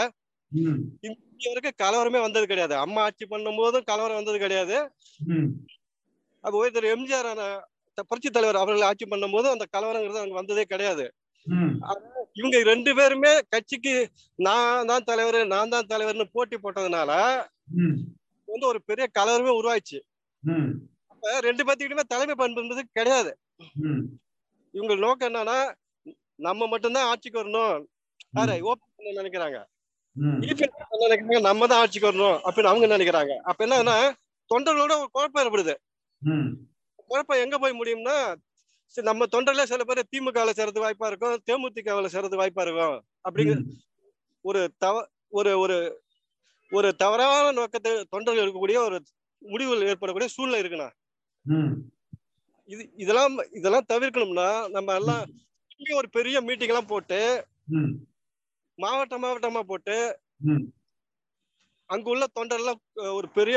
இந்திய வரைக்கும் கலவரமே வந்தது கிடையாது. அம்மா ஆட்சி பண்ணும் போதும் கலவரம் வந்தது கிடையாது. அப்ப ஒருத்தர் எம்ஜிஆர் புரட்சி தலைவர் அவர்கள் ஆட்சி பண்ணும் போதும் அந்த கலவரங்கிறது அங்க வந்ததே கிடையாது. இவங்க ரெண்டு பேருமே கட்சிக்கு நான் தான் தலைவர் நான் தான் தலைவர்னு போட்டி போட்டதுனால வந்து ஒரு பெரிய கலவரமே உருவாச்சு அப்ப ரெண்டு பேர்த்துக்கிட்டுமே தலைமை பண்புன்றது கிடையாது. இவங்க நோக்கம் என்னன்னா நம்ம மட்டும்தான் ஆட்சிக்கு வரணும். யாரு? ஓபி நினைக்கிறாங்க. நினைக்கிறாங்க. நம்ம தான் ஆட்சிக்கு வரணும் அப்படின்னு அவங்க நினைக்கிறாங்க. அப்ப என்னன்னா தொண்டர்களோட ஒரு குழப்பம் ஏற்படுது. குழப்பம் எங்க போய் முடியும்னா நம்ம தொண்டர்ல சில பேர் திமுகல சேர்றது வாய்ப்பா இருக்கும் தேமுதிகவில் சேர்றது வாய்ப்பா இருக்கும். அப்படிங்கிற ஒரு தவ ஒரு ஒரு ஒரு தவறான நோக்கத்தை தொண்டர்கள் இருக்கக்கூடிய ஒரு முடிவுகள் ஏற்படக்கூடிய சூழ்நிலை இருக்குண்ணா. இது இதெல்லாம் இதெல்லாம் தவிர்க்கணும்னா நம்ம எல்லாம் ஒரு பெரிய மீட்டிங் எல்லாம் போட்டு மாவட்ட மாவட்டமா போட்டு அங்க உள்ள தொண்டர்லாம் ஒரு பெரிய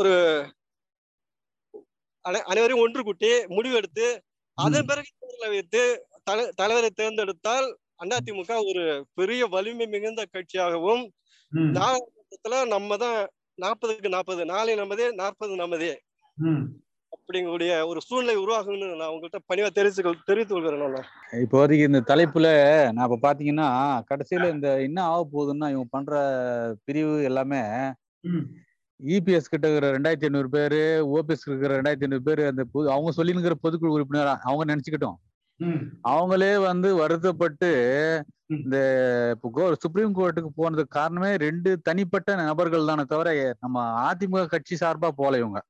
ஒரு அனைவரையும் ஒன்று கூட்டி முடிவு எடுத்து அதன் பிறகு தேர்தலை வைத்து தலை தலைவரை தேர்ந்தெடுத்தால் அதிமுக ஒரு பெரிய வலிமை மிகுந்த கட்சியாகவும் நாகத்துல நம்ம தான் நாற்பதுக்கு நாற்பது நாளை நமதே நாற்பது நமதே. அப்படிங்கக்கூடிய ஒரு சூழ்நிலை உருவாகும்னு நான் உங்கள்கிட்ட பணிவா தெரிவித்து தெரிவித்துக் கொள்கிறேன் இப்போதைக்கு இந்த தலைப்புல நான் இப்ப பாத்தீங்கன்னா கடைசியில இந்த என்ன ஆக போகுதுன்னா இவங்க பண்ற பிரிவு எல்லாமே இபிஎஸ் கிட்ட இருக்கிற ரெண்டாயிரத்தி ஐநூறு பேரு ஓபிஎஸ் இருக்கிற ரெண்டாயிரத்தி ஐநூறு பேரு அந்த பொது அவங்க சொல்லினுங்கிற பொதுக்குழு உறுப்பினர் அவங்க நினைச்சுக்கிட்டோம். அவங்களே வந்து வருத்தப்பட்டு இந்த சுப்ரீம் கோர்ட்டுக்கு போனதுக்கு காரணமே ரெண்டு தனிப்பட்ட நபர்கள் தானே தவிர நம்ம அதிமுக கட்சி சார்பா போல இவங்க.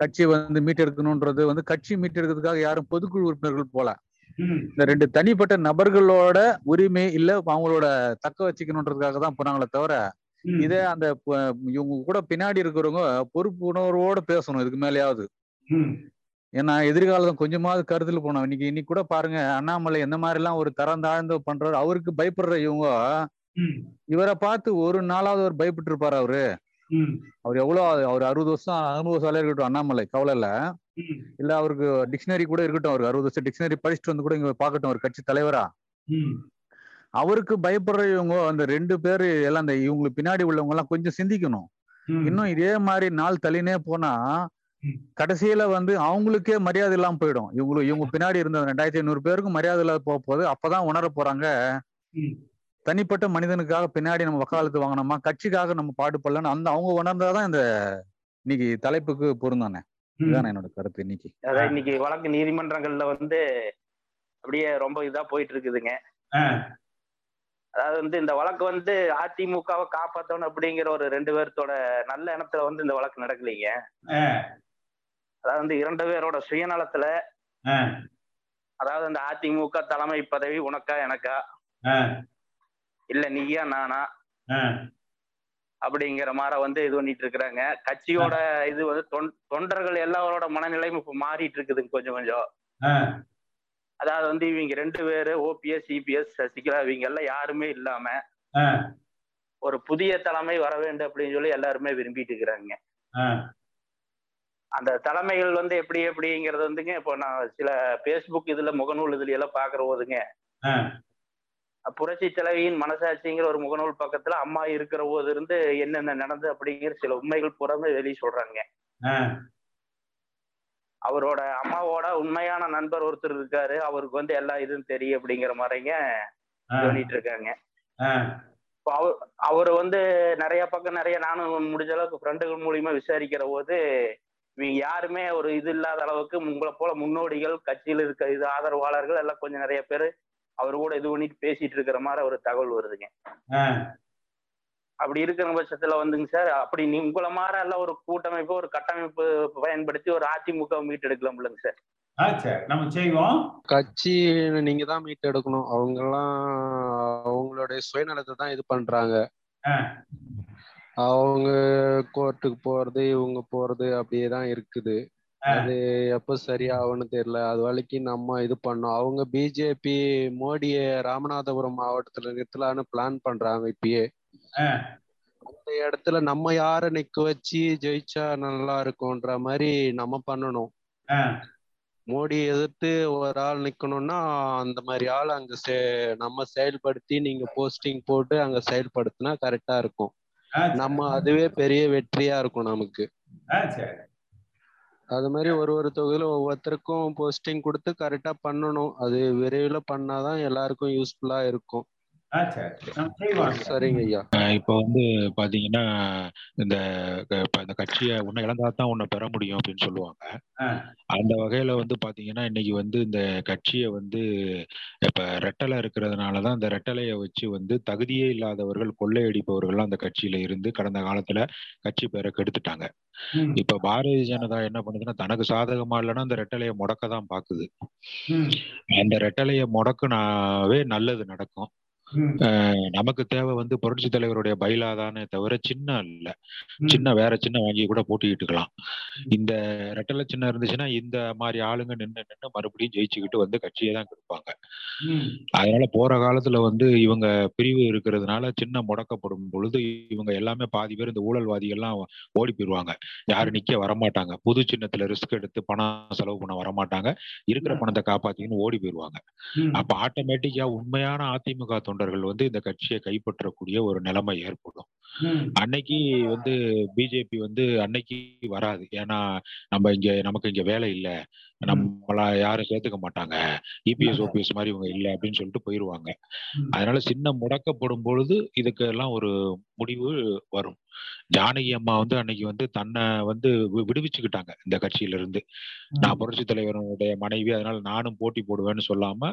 கட்சி வந்து மீட்டெடுக்கணும்ன்றது வந்து கட்சி மீட்டெடுக்கிறதுக்காக யாரும் பொதுக்குழு உறுப்பினர்கள் போல இந்த ரெண்டு தனிப்பட்ட நபர்களோட உரிமை இல்ல அவங்களோட தக்க வச்சுக்கணுன்றதுக்காக தான் போனாங்களே தவிர இதே அந்த இவங்க கூட பின்னாடி இருக்கிறவங்க பொறுப்பு உணர்வோட பேசணும் இதுக்கு மேலேயாவது. ஏன்னா எதிர்காலம் கொஞ்சமாவது கருத்துல போனோம் இன்னைக்கு இன்னைக்கு கூட பாருங்க அண்ணாமலை எந்த மாதிரி எல்லாம் ஒரு தரம் தாழ்ந்து பண்றாரு. அவருக்கு பயப்படுற இவங்க இவரை பார்த்து ஒரு நாளாவது அவர் பயப்பட்டு இருப்பாரு அவரு அவர் எவ்வளவு அவர் அறுபது வருஷம் அனுபவசாலியா இருக்கட்டும் அண்ணாமலை கவலை இல்ல இல்ல அவருக்கு டிக்ஷனரி கூட இருக்கட்டும் அவருக்கு அறுபது வருஷம் டிக்ஷனரி படிச்சுட்டு வந்து கூட இங்க பார்க்கட்டும் ஒரு கட்சி தலைவரா. அவருக்கு பயப்படுற இவங்க அந்த ரெண்டு பேரு எல்லாம் அந்த இவங்களுக்கு பின்னாடி உள்ளவங்க எல்லாம் கொஞ்சம் சிந்திக்கணும். இன்னும் இதே மாதிரி நாள் தள்ளினே போனா கடைசியில வந்து அவங்களுக்கே மரியாதை இல்லாம போயிடும். இவங்களுக்கு இவங்க பின்னாடி இருந்த ரெண்டாயிரத்தி ஐநூறு பேருக்கும் மரியாதை இல்லாத போக போகுது அப்பதான் உணர போறாங்க. தனிப்பட்ட மனிதனுக்காக பின்னாடி நம்ம வக்காலத்து வாங்கினோமா கட்சிக்காக நம்ம பாடுபடலன்னு அந்த அவங்க உணர்ந்தாதான் இந்த இன்னைக்கு தலைப்புக்கு பொருந்தானே இதுதான் என்னோட கருத்து இன்னைக்கு. அதான் இன்னைக்கு வழக்கு நீதிமன்றங்கள்ல வந்து அப்படியே ரொம்ப இதா போயிட்டு இருக்குதுங்க. அதாவது வந்து இந்த வழக்கு வந்து அதிமுகவை காப்பாத்தணும் அப்படிங்கிற ஒரு ரெண்டு பேர்த்தோட நல்ல எண்ணத்துல வந்து இந்த வழக்கு நடக்கலைங்க. அதாவது வந்து இரண்டு பேரோட சுயநலத்துல அதாவது அந்த அதிமுக தலைமை பதவி உனக்கா எனக்கா? இல்ல நீயா நானா? அப்படிங்கிற மாதிரி வந்து இது பண்ணிட்டு இருக்கிறாங்க. கட்சியோட இது வந்து தொண்டர்கள் எல்லாரோட மனநிலையும் இப்ப மாறிட்டு இருக்குதுங்க கொஞ்சம் கொஞ்சம். அதாவது வந்து இவங்க ரெண்டு பேரு ஓபிஎஸ் சிபிஎஸ் சசிகலா இவங்க எல்லாம் யாருமே இல்லாம ஒரு புதிய தலைமை வர வேண்டும் அப்படின்னு சொல்லி எல்லாருமே விரும்பிட்டு இருக்கிறாங்க. அந்த தலைமைகள் வந்து எப்படி எப்படிங்கிறது வந்துங்க இப்போ நான் சில பேஸ்புக் இதுல முகநூல் இதுல எல்லாம் பாக்குற போதுங்க. புரட்சி தலைவியின் மனசாட்சிங்கிற ஒரு முகநூல் பக்கத்துல அம்மா இருக்கிற போது இருந்து என்னென்ன நடந்தது அப்படிங்கிற சில உண்மைகள் புறமே வெளியே சொல்றாங்க. அவரோட அம்மாவோட உண்மையான நண்பர் ஒருத்தர் இருக்காரு. அவருக்கு வந்து எல்லா இதுவும் தெரியும் அப்படிங்கிற மாதிரிங்க சொல்லிட்டு இருக்காங்க. அவர் அவர் வந்து நிறைய பக்கம் நிறைய நானும் முடிஞ்ச அளவுக்கு ஃப்ரெண்டுகள் மூலியமா விசாரிக்கிற போது இவங்க யாருமே ஒரு இது இல்லாத அளவுக்கு உங்களை போல முன்னோடிகள் கட்சியில் இருக்க இது ஆதரவாளர்கள் எல்லாம் கொஞ்சம் நிறைய பேர் அவர் கூட இது பண்ணிட்டு பேசிட்டு இருக்கிற மாதிரி ஒரு தகவல் வருதுங்க. அப்படி இருக்கிற பட்சத்துல வந்துங்க சார் அப்படி நீ உங்களை மாதிரி எல்லாம் ஒரு கூட்டமைப்பு ஒரு கட்டமைப்பு பயன்படுத்தி ஒரு அதிமுக மீட்டெடுக்கலாம்லங்க சார். சரி. நம்ம செய்வோம். கட்சி நீங்க தான் மீட் எடுக்கணும் அவங்க எல்லாம் அவங்களுடைய சுயநலத்தை தான் இது பண்றாங்க. அவங்க கோர்ட்டுக்கு போறது இவங்க போறது அப்படியே தான் இருக்குது. அது எப்போ சரியாகும்னு தெரியல. அது வரைக்கும் நம்ம இது பண்ணோம். அவங்க பிஜேபி மோடிய ராமநாதபுரம் மாவட்டத்துல நிறுத்தலான்னு பிளான் பண்றாங்க இப்பயே. அந்த இடத்துல நம்ம யார நிக்க வச்சு ஜெயிச்சா நல்லா இருக்கும்ன்ற மாதிரி நம்ம பண்ணணும். மோடி எதிர்த்து ஒரு ஆள் நிக்கணும்னா அந்த மாதிரி ஆள் அங்க நம்ம செயல்படுத்தி நீங்க போஸ்டிங் போட்டு அங்க செயல்படுத்தினா கரெக்டா இருக்கும். நம்ம அதுவே பெரிய வெற்றியா இருக்கும் நமக்கு. அது மாதிரி ஒரு ஒரு தொகுதியில ஒவ்வொருத்தருக்கும் போஸ்டிங் கொடுத்து கரெக்டா பண்ணணும். அது விரைவில் பண்ணாதான் எல்லாருக்கும் யூஸ்ஃபுல்லா இருக்கும். சரிங்க ஐயா. இப்போ வந்து பாத்தீங்கன்னா இந்த இந்த கட்சியை உன்னை இழந்தா தான் உன்னை பெற முடியும் அப்படின்னு சொல்லுவாங்க. அந்த வகையில வந்து பாத்தீங்கன்னா இன்னைக்கு வந்து இந்த கட்சியை வந்து இப்ப ரெட்டலை இருக்கிறதுனாலதான் இந்த ரெட்டலையை வச்சு வந்து தகுதியே இல்லாதவர்கள் கொள்ளையடிப்பவர்கள் அந்த கட்சியில இருந்து கடந்த காலத்துல கட்சி பேரை கெடுத்துட்டாங்க. இப்ப பாரதிய ஜனதா என்ன பண்ணுதுன்னா தனக்கு சாதகமா இல்லைன்னா அந்த ரெட்டலையை முடக்க தான் பாக்குது அந்த ரெட்டலையை முடக்குனாவே நல்லது நடக்கும். நமக்கு தேவை வந்து புரட்சி தலைவருடைய பைலா தானே தவிர சின்ன இல்ல. சின்ன வேற சின்ன வாங்கி கூட போட்டிக்கிட்டுக்கலாம். இந்த ரெட்டலை சின்ன இருந்துச்சுன்னா இந்த மாதிரி ஆளுங்க நின்று நின்று மறுபடியும் ஜெயிச்சுக்கிட்டு வந்து கட்சியை தான் கொடுப்பாங்க. அதனால போற காலத்துல வந்து இவங்க பிரிவு இருக்கிறதுனால சின்ன முடக்கப்படும் பொழுது இவங்க எல்லாமே பாதி பேர் இந்த ஊழல்வாதிகள்லாம் ஓடி போயிருவாங்க. யாரும் நிக்க வரமாட்டாங்க. புது சின்னத்துல ரிஸ்க் எடுத்து பணம் செலவு பண்ண வரமாட்டாங்க. இருக்கிற பணத்தை காப்பாத்தின்னு ஓடி போயிருவாங்க. அப்ப ஆட்டோமேட்டிக்கா உண்மையான அதிமுக தொண்டர்கள் வந்து இந்த கட்சியை கைப்பற்றக்கூடிய ஒரு நிலைமை ஏற்படும். அன்னைக்கு வந்து பிஜேபி வந்து அன்னைக்கு வராது. ஏன்னா நம்ம இங்க நமக்கு இங்க வேலை இல்லை. நம்மள யாரும் சேர்த்துக்க மாட்டாங்க. இபிஎஸ் ஓபிஎஸ் மாதிரி இவங்க இல்லை அப்படின்னு சொல்லிட்டு போயிருவாங்க. அதனால சின்ன முடக்கப்படும் பொழுது இதுக்கு எல்லாம் ஒரு முடிவு வரும். ஜானகி அம்மா வந்து அன்னைக்கு வந்து தன்னை வந்து விடுவிச்சுக்கிட்டாங்க இந்த கட்சியில இருந்து நான் புரட்சி தலைவருடைய மனைவி அதனால நானும் போட்டி போடுவேன்னு சொல்லாம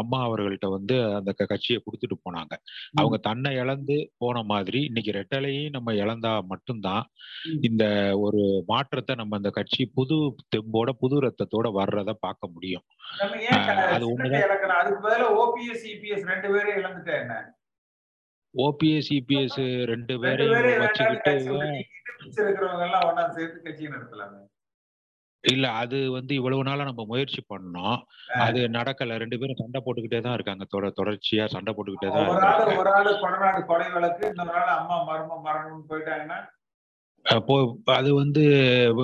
அம்மா அவர்கள்ட்ட வந்து அந்த கட்சியை கொடுத்துட்டு போனாங்க. அவங்க தன்னை இழந்து போன மாதிரி இன்னைக்கு ரெட்டலையும் நம்ம இழந்தா மட்டும்தான் இந்த ஒரு மாற்றத்தை நம்ம இந்த கட்சி புது தெம்போட புது ரத்தத்தோட வர்றத பார்க்க முடியும். அது பதிலா ஓபிஎஸ் இபிஎஸ் ரெண்டு பேரும் இழந்துட்டா என்ன? ஓபிஎஸ் இபிஎஸ் ரெண்டு பேரையும் வச்சுக்கிட்டு இல்ல அது வந்து இவ்வளவு நாளா நம்ம முயற்சி பண்ணோம். அது நடக்கல. ரெண்டு பேரும் சண்டை போட்டுக்கிட்டே தான் இருக்காங்க. தொடர் தொடர்ச்சியா சண்டை போட்டுக்கிட்டே தான் ஒரு ஆளு கொலை வழக்கு இன்னொரு ஆள் அம்மா மர்ம மரணம்னு போயிட்டாங்கன்னா அப்போ அது வந்து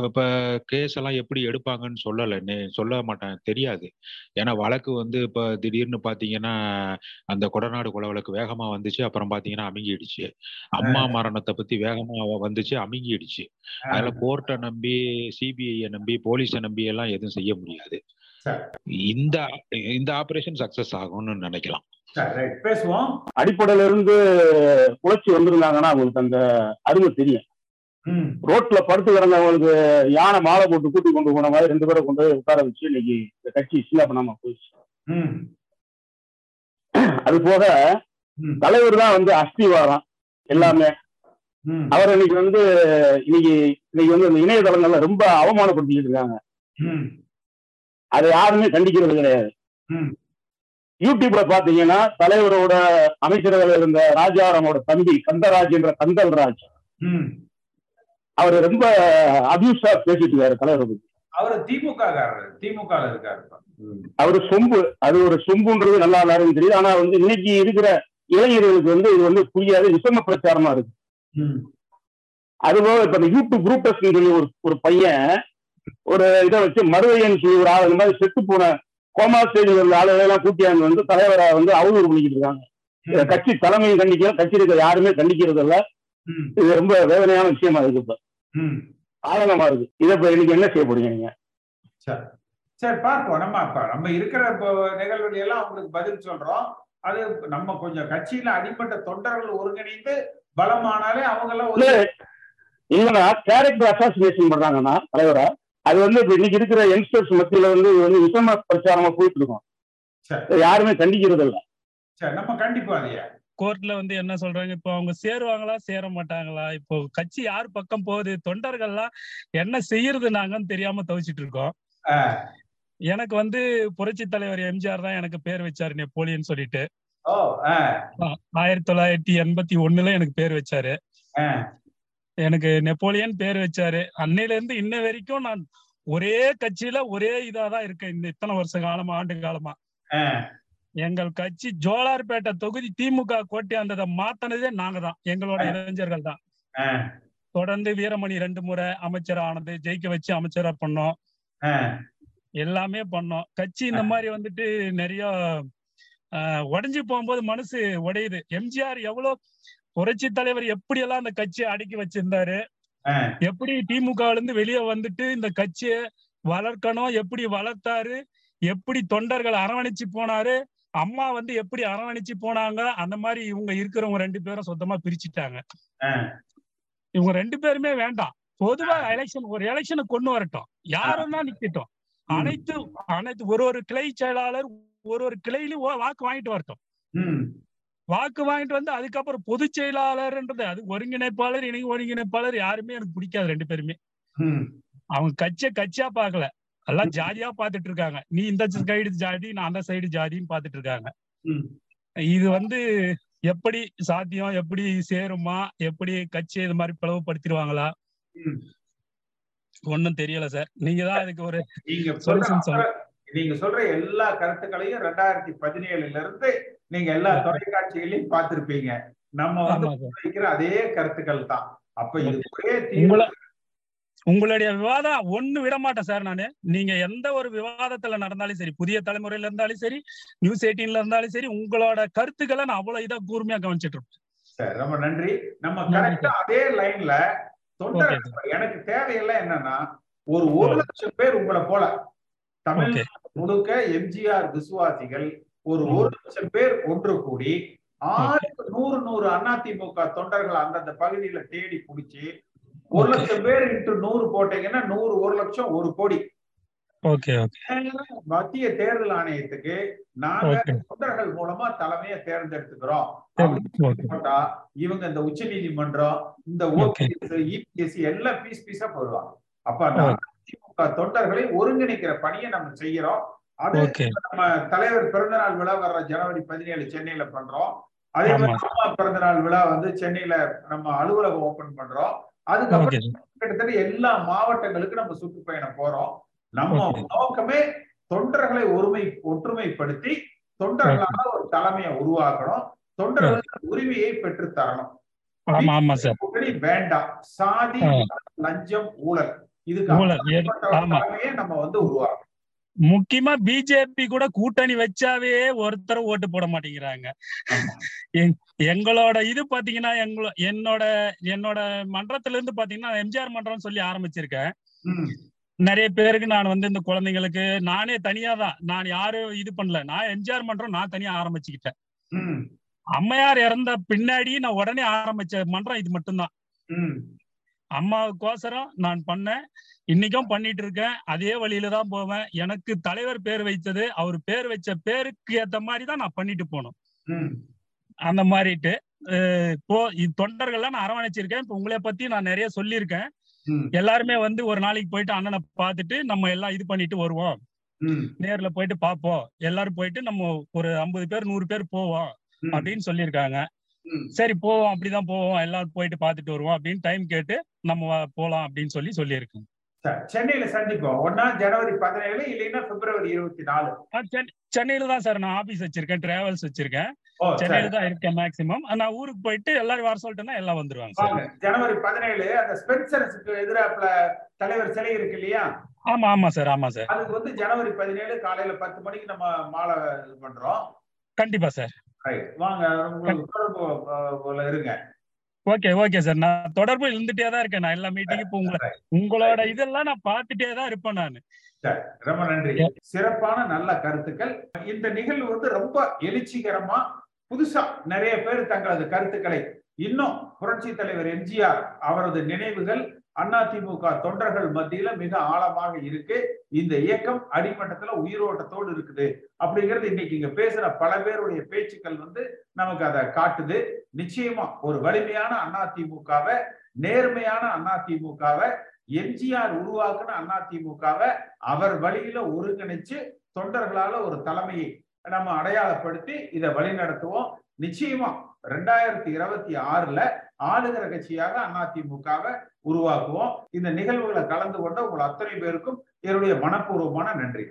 இப்ப கேஸ் எல்லாம் எப்படி எடுப்பாங்கன்னு சொல்லல. சொல்ல மாட்டேன் தெரியாது. ஏன்னா வழக்கு வந்து இப்ப திடீர்னு பாத்தீங்கன்னா அந்த கொடநாடு கொலை வழக்கு வேகமா வந்துச்சு. அப்புறம் பாத்தீங்கன்னா அமுங்கிடுச்சு. அம்மா மரணத்தை பத்தி வேகமா வந்துச்சு. அமுங்கிடுச்சு. அதுல கோர்ட்டை நம்பி சிபிஐ நம்பி போலீஸை நம்பி எல்லாம் எதுவும் செய்ய முடியாது. இந்த இந்த ஆபரேஷன் சக்சஸ் ஆகும்னு நினைக்கலாம். பேசுவோம். அடிப்படையில இருந்து குழச்சி வந்திருந்தாங்கன்னா அவங்களுக்கு அந்த அருமை தெரியும். ரோட்ல படுத்து கிடந்தவங்களுக்கு யானை மாலை போட்டு கூட்டி கொண்டு போன மாதிரி ரெண்டு பேரை கொண்டு போய் உட்கார வச்சு இன்னைக்கு இந்த கட்சி சின்ன பண்ணாம போயிடுச்சு. அது போக தலைவர் தான் வந்து அஸ்திவாரம் எல்லாமே. அவர் இன்னைக்கு வந்து இன்னைக்கு இன்னைக்கு வந்து இந்த இணையதளங்கள்ல ரொம்ப அவமானப்படுத்திக்கிட்டு இருக்காங்க. அதை யாருமே கண்டிக்கிறது கிடையாது. யூடியூப்ல பாத்தீங்கன்னா தலைவரோட அமைச்சரவையில் இருந்த ராஜாராமோட தம்பி கந்தராஜ் என்ற கந்தல்ராஜ் அவர் ரொம்ப அபியூஸா பேசிட்டு இருக்காரு பத்தி அவர் திமுக திமுக இருக்காரு அவரு சொம்பு அது ஒரு சொம்புன்றது நல்லா எல்லாரும் தெரியுது. ஆனா வந்து இன்னைக்கு இருக்கிற இளைஞர்களுக்கு வந்து இது வந்து புரியாத விஷம பிரச்சாரமா இருக்கு. அதுபோக இப்ப இந்த யூடியூப் குரூப்பஸ் சொல்லி ஒரு ஒரு பையன் ஒரு இதை வச்சு மருதையன் சொல்லி ஒரு ஆள் இந்த மாதிரி செத்து போன கோமா ஸ்டேஜில் இருந்த ஆளுகளை எல்லாம் கூட்டியாந்து வந்து தலைவரா வந்து அவதூறு பண்ணிக்கிட்டு இருக்காங்க. கட்சி தலைமையும் கண்டிக்கிறோம் கட்சி இருக்க யாருமே கண்டிக்கிறது இல்ல இது ரொம்ப வேதனையான விஷயமா இருக்கு இப்ப. ஆதங்கமா இருக்கு. இதை இப்ப இன்னைக்கு என்ன செய்ய போறீங்க நீங்க? சரி. சரி பார்ப்போம். நம்ம அப்ப நம்ம இருக்கிற இப்போ நிகழ்வுகள் எல்லாம் உங்களுக்கு பதில் சொல்றோம். அது நம்ம கொஞ்சம் கட்சியில அடிப்பட்ட தொண்டர்கள் ஒருங்கிணைந்து பலமானாலே அவங்க எல்லாம் இல்லைன்னா கேரக்டர் அசாசினேஷன் பண்றாங்கன்னா தலைவரா. அது வந்து இன்னைக்கு இருக்கிற யங்ஸ்டர்ஸ் மத்தியில வந்து இது வந்து விஷம பிரச்சாரமா போயிட்டு இருக்கோம். யாருமே கண்டிக்கிறது இல்ல சரி நம்ம கண்டிப்போம் அதையா. கோர்ட்ல வந்து என்ன சொல்றாங்க? இப்போ அவங்க சேருவாங்களா? சேர மாட்டாங்களா இப்போ கட்சி யார் பக்கம் போகுது? தொண்டர்கள்லாம் என்ன செய்யறது நாங்கன்னு தெரியாம தவிச்சிட்டு இருக்கோம். எனக்கு வந்து புரட்சி தலைவர் எம்ஜிஆர் தான் எனக்கு பேர் வச்சாரு நெப்போலியன் சொல்லிட்டு. ஆயிரத்தி தொள்ளாயிரத்தி எண்பத்தி ஒண்ணுல எனக்கு பேர் வச்சாரு. எனக்கு நெப்போலியன் பேர் வச்சாரு. அன்னையில இருந்து இன்ன வரைக்கும் நான் ஒரே கட்சியில ஒரே இதாதான் இருக்கேன். இந்த இத்தனை வருஷ காலமா ஆண்டு காலமா. எங்கள் கட்சி ஜோலார்பேட்டை தொகுதி திமுக கோட்டையாந்ததை மாத்தினதே நாங்க தான் எங்களோட இளைஞர்கள் தான் தொடர்ந்து வீரமணி ரெண்டு முறை அமைச்சர் ஆனது ஜெயிக்க வச்சு அமைச்சரா பண்ணோம். எல்லாமே பண்ணோம். கட்சி இந்த மாதிரி வந்துட்டு நிறைய உடஞ்சி போகும்போது மனசு உடையுது. எம்ஜிஆர் எவ்வளவு புரட்சி தலைவர் எப்படி எல்லாம் அந்த கட்சியை அடக்கி வச்சிருந்தாரு? எப்படி திமுகல இருந்து வெளியே வந்துட்டு இந்த கட்சியை வளர்க்கணும் எப்படி வளர்த்தாரு எப்படி தொண்டர்கள் அரவணைச்சு போனாரு அம்மா வந்து எப்படி அரவணைச்சு போனாங்க அந்த மாதிரி இவங்க இருக்கிறவங்க ரெண்டு பேரும் சொந்தமா பிரிச்சுட்டாங்க. இவங்க ரெண்டு பேருமே வேண்டாம். பொதுவா எலெக்ஷன் ஒரு எலெக்ஷனை கொண்டு வரட்டும். யாருன்னா நிக்கட்டும். அனைத்து அனைத்து ஒரு ஒரு கிளை செயலாளர் ஒரு ஒரு கிளையிலும் வாக்கு வாங்கிட்டு வரட்டும். வாக்கு வாங்கிட்டு வந்து அதுக்கப்புறம் பொதுச் செயலாளர்ன்றது அது ஒருங்கிணைப்பாளர் இணை ஒருங்கிணைப்பாளர் யாருமே எனக்கு பிடிக்காது ரெண்டு பேருமே. அவங்க கட்சிய கட்சியா பாக்கல எல்லாம் ஜாதியா பாத்துட்டு இருக்காங்க நீ இந்த சைடு ஜாதி நான் அந்த சைடு ஜாதின்னு பாத்துட்டு இருக்காங்க இது வந்து எப்படி சாத்தியம் எப்படி சேருமா எப்படி கட்சி இது மாதிரி பிளவுபடுத்திடுவாங்களா? ஒன்னும் தெரியல சார். நீங்க தான் அதுக்கு ஒரு நீங்க சொல்ற நீங்க சொல்ற எல்லா கருத்துக்களையும் ரெண்டாயிரத்தி பதினேழுல இருந்து நீங்க எல்லா தொலைக்காட்சிகளையும் பார்த்திருப்பீங்க. நம்ம வந்து அதே கருத்துக்கள் தான். அப்ப இது ஒரே உங்களை உங்களுடைய விவாதம் ஒண்ணு விட மாட்டேன் சார் நானு. நீங்க எந்த ஒரு விவாதத்துல நடந்தாலும் சரி புதிய தலைமுறையில இருந்தாலும் சரி நியூஸ் எயிட்டீன்ல இருந்தாலும் சரி உங்களோட கருத்துக்களை நான் அவ்வளவு இதா கூர்மையா கவனிச்சிட்டு இருப்பேன் சரி ரொம்ப நன்றி. நம்ம கரெக்டா அதே லைன்ல தொண்டர் எனக்கு தேவையெல்லாம் என்னன்னா ஒரு ஒரு லட்சம் பேர் உங்களை போல தமிழ்நாடு முழுக்க எம்ஜிஆர் விசுவாசிகள் ஒரு ஒரு லட்சம் பேர் ஒன்று கூடி ஆயிரத்து நூறு நூறு அதிமுக தொண்டர்கள் அந்தந்த பகுதியில தேடி பிடிச்சி ஒரு லட்சம் பேர் இன்ட்டு நூறு போட்டீங்கன்னா நூறு ஒரு லட்சம் ஒரு கோடி. மத்திய தேர்தல் ஆணையத்துக்கு நாங்க தொண்டர்கள் மூலமா தலைமையை தேர்ந்தெடுத்துக்கிறோம். போட்டா இவங்க இந்த உச்ச நீதிமன்றம் இந்த ஓபிஎஸ் இபிஎஸ்சி எல்லாம் பீஸ் பீஸா போடுவாங்க. அப்ப திமுக தொண்டர்களை ஒருங்கிணைக்கிற பணியை நம்ம செய்யறோம். அது நம்ம தலைவர் பிறந்தநாள் விழா வர்ற ஜனவரி பதினேழு சென்னையில பண்றோம். அதே மாதிரி அம்மா பிறந்தநாள் விழா வந்து சென்னையில நம்ம அலுவலகம் ஓபன் பண்றோம். அதுக்கப்புறம் கிட்டத்தட்ட எல்லா மாவட்டங்களுக்கு நம்ம சுற்றுப்பயணம் போறோம். நம்ம நோக்கமே தொண்டர்களை ஒருமை ஒற்றுமைப்படுத்தி தொண்டர்களாக ஒரு தலைமையை உருவாக்கணும். தொண்டர்களுக்கு உரிமையை பெற்று தரணும். வேண்டாம். சாதி லஞ்சம் ஊழல். இதுக்கு நம்ம வந்து உருவாக்கணும். முக்கியமா பிஜேபி கூட கூட்டணி வச்சாவே ஒருத்தர் ஓட்டு போட மாட்டேங்கிறாங்க. எங்களோட இது பாத்தீங்கன்னா எங்களோ என்னோட என்னோட மன்றத்துல இருந்து பாத்தீங்கன்னா எம்ஜிஆர் மன்றம் சொல்லி ஆரம்பிச்சிருக்கேன். நிறைய பேருக்கு நான் வந்து இந்த குழந்தைங்களுக்கு நானே தனியா தான் நான் யாரும் இது பண்ணல. நான் எம்ஜிஆர் மன்றம் நான் தனியா ஆரம்பிச்சுக்கிட்டேன். அம்மையார் இறந்த பின்னாடி நான் உடனே ஆரம்பிச்ச மன்றம் இது மட்டும்தான். அம்மாவுக்கோசரம் நான் பண்ணேன். இன்னைக்கும் பண்ணிட்டு இருக்கேன் அதே வழியில தான் போவேன். எனக்கு தலைவர் பேர் வைத்தது அவர் பேர் வச்ச பேருக்கு ஏத்த மாதிரி தான் நான் பண்ணிட்டு போனோம் அந்த மாதிரிட்டு இப்போ தொண்டர்கள்லாம் நான் அரவணைச்சிருக்கேன். இப்போ உங்களை பத்தி நான் நிறைய சொல்லியிருக்கேன். எல்லாருமே வந்து ஒரு நாளைக்கு போயிட்டு அண்ணனை பார்த்துட்டு நம்ம எல்லாம் இது பண்ணிட்டு வருவோம். நேர்ல போயிட்டு பார்ப்போம். எல்லாரும் போயிட்டு நம்ம ஒரு ஐம்பது பேர் நூறு பேர் போவோம் அப்படின்னு சொல்லியிருக்காங்க. சரி போவோம். அப்படிதான் போவோம். எல்லாரும் போயிட்டு பார்த்துட்டு வருவோம் அப்படின்னு டைம் கேட்டு நம்ம போலாம் அப்படின்னு சொல்லி சொல்லியிருக்கோம். சென்னையில சந்திப்போம். ஒன்னா ஜனவரி பதினேழு இல்லைன்னா பிப்ரவரி இருபத்தி நாலு. சென்னையில தான் சார் நான் ஆபீஸ் வச்சிருக்கேன் டிராவல்ஸ் வச்சிருக்கேன். சென்னையில தான் இருக்கேன் மேக்சிமம் நான் ஊருக்கு போயிட்டு எல்லாரும் வர சொல்லிட்டேன்னா எல்லாம் வந்துருவாங்க ஜனவரி பதினேழு அந்த ஸ்பென்சர்ஸுக்கு எதிராப்புல தலைவர் சிலை இருக்கு இல்லையா? ஆமா ஆமா சார் ஆமா சார். அதுக்கு வந்து ஜனவரி பதினேழு காலையில பத்து மணிக்கு நம்ம மாலை இது பண்றோம். கண்டிப்பா சார். ஓகே ஓகே சார் நான் தொடர்பு இருந்துட்டே தான் இருக்கேன். நான் எல்லா மீட்டிங் இப்போ உங்களை உங்களோட இதெல்லாம் நான் பார்த்துட்டே தான் இருப்பேன் நான். ரொம்ப நன்றி. சிறப்பான நல்ல கருத்துக்கள். இந்த நிகழ்வு வந்து ரொம்ப எழுச்சிகரமா புதுசா நிறைய பேர் தங்களது கருத்துக்களை இன்னும் புரட்சி தலைவர் எம்ஜிஆர் அவரது நினைவுகள் அதிமுக தொண்டர்கள் மத்தியில மிக ஆழமாக இருக்கு. இந்த இயக்கம் அடிமட்டத்துல உயிரோட்டத்தோடு இருக்குது. அப்படிங்கிறது இன்னைக்கு இங்க பேசுற பல பேருடைய பேச்சுக்கள் வந்து நமக்கு அதை காட்டுது. நிச்சயமா ஒரு வலிமையான அதிமுகவை நேர்மையான அதிமுகவை எம்ஜிஆர் உருவாக்குன அதிமுகவை அவர் வழியில ஒருங்கிணைச்சு தொண்டர்களால ஒரு தலைமையை நம்ம அடையாளப்படுத்தி இதை வழிநடத்துவோம். நிச்சயமா ரெண்டாயிரத்தி இருபத்தி ஆறுல ஆளுகிற கட்சியாக அதிமுகவை உருவாக்குவோம். இந்த நிகழ்வுகளை கலந்து கொண்ட உங்கள் அத்தனை பேருக்கும் என்னுடைய மனப்பூர்வமான நன்றி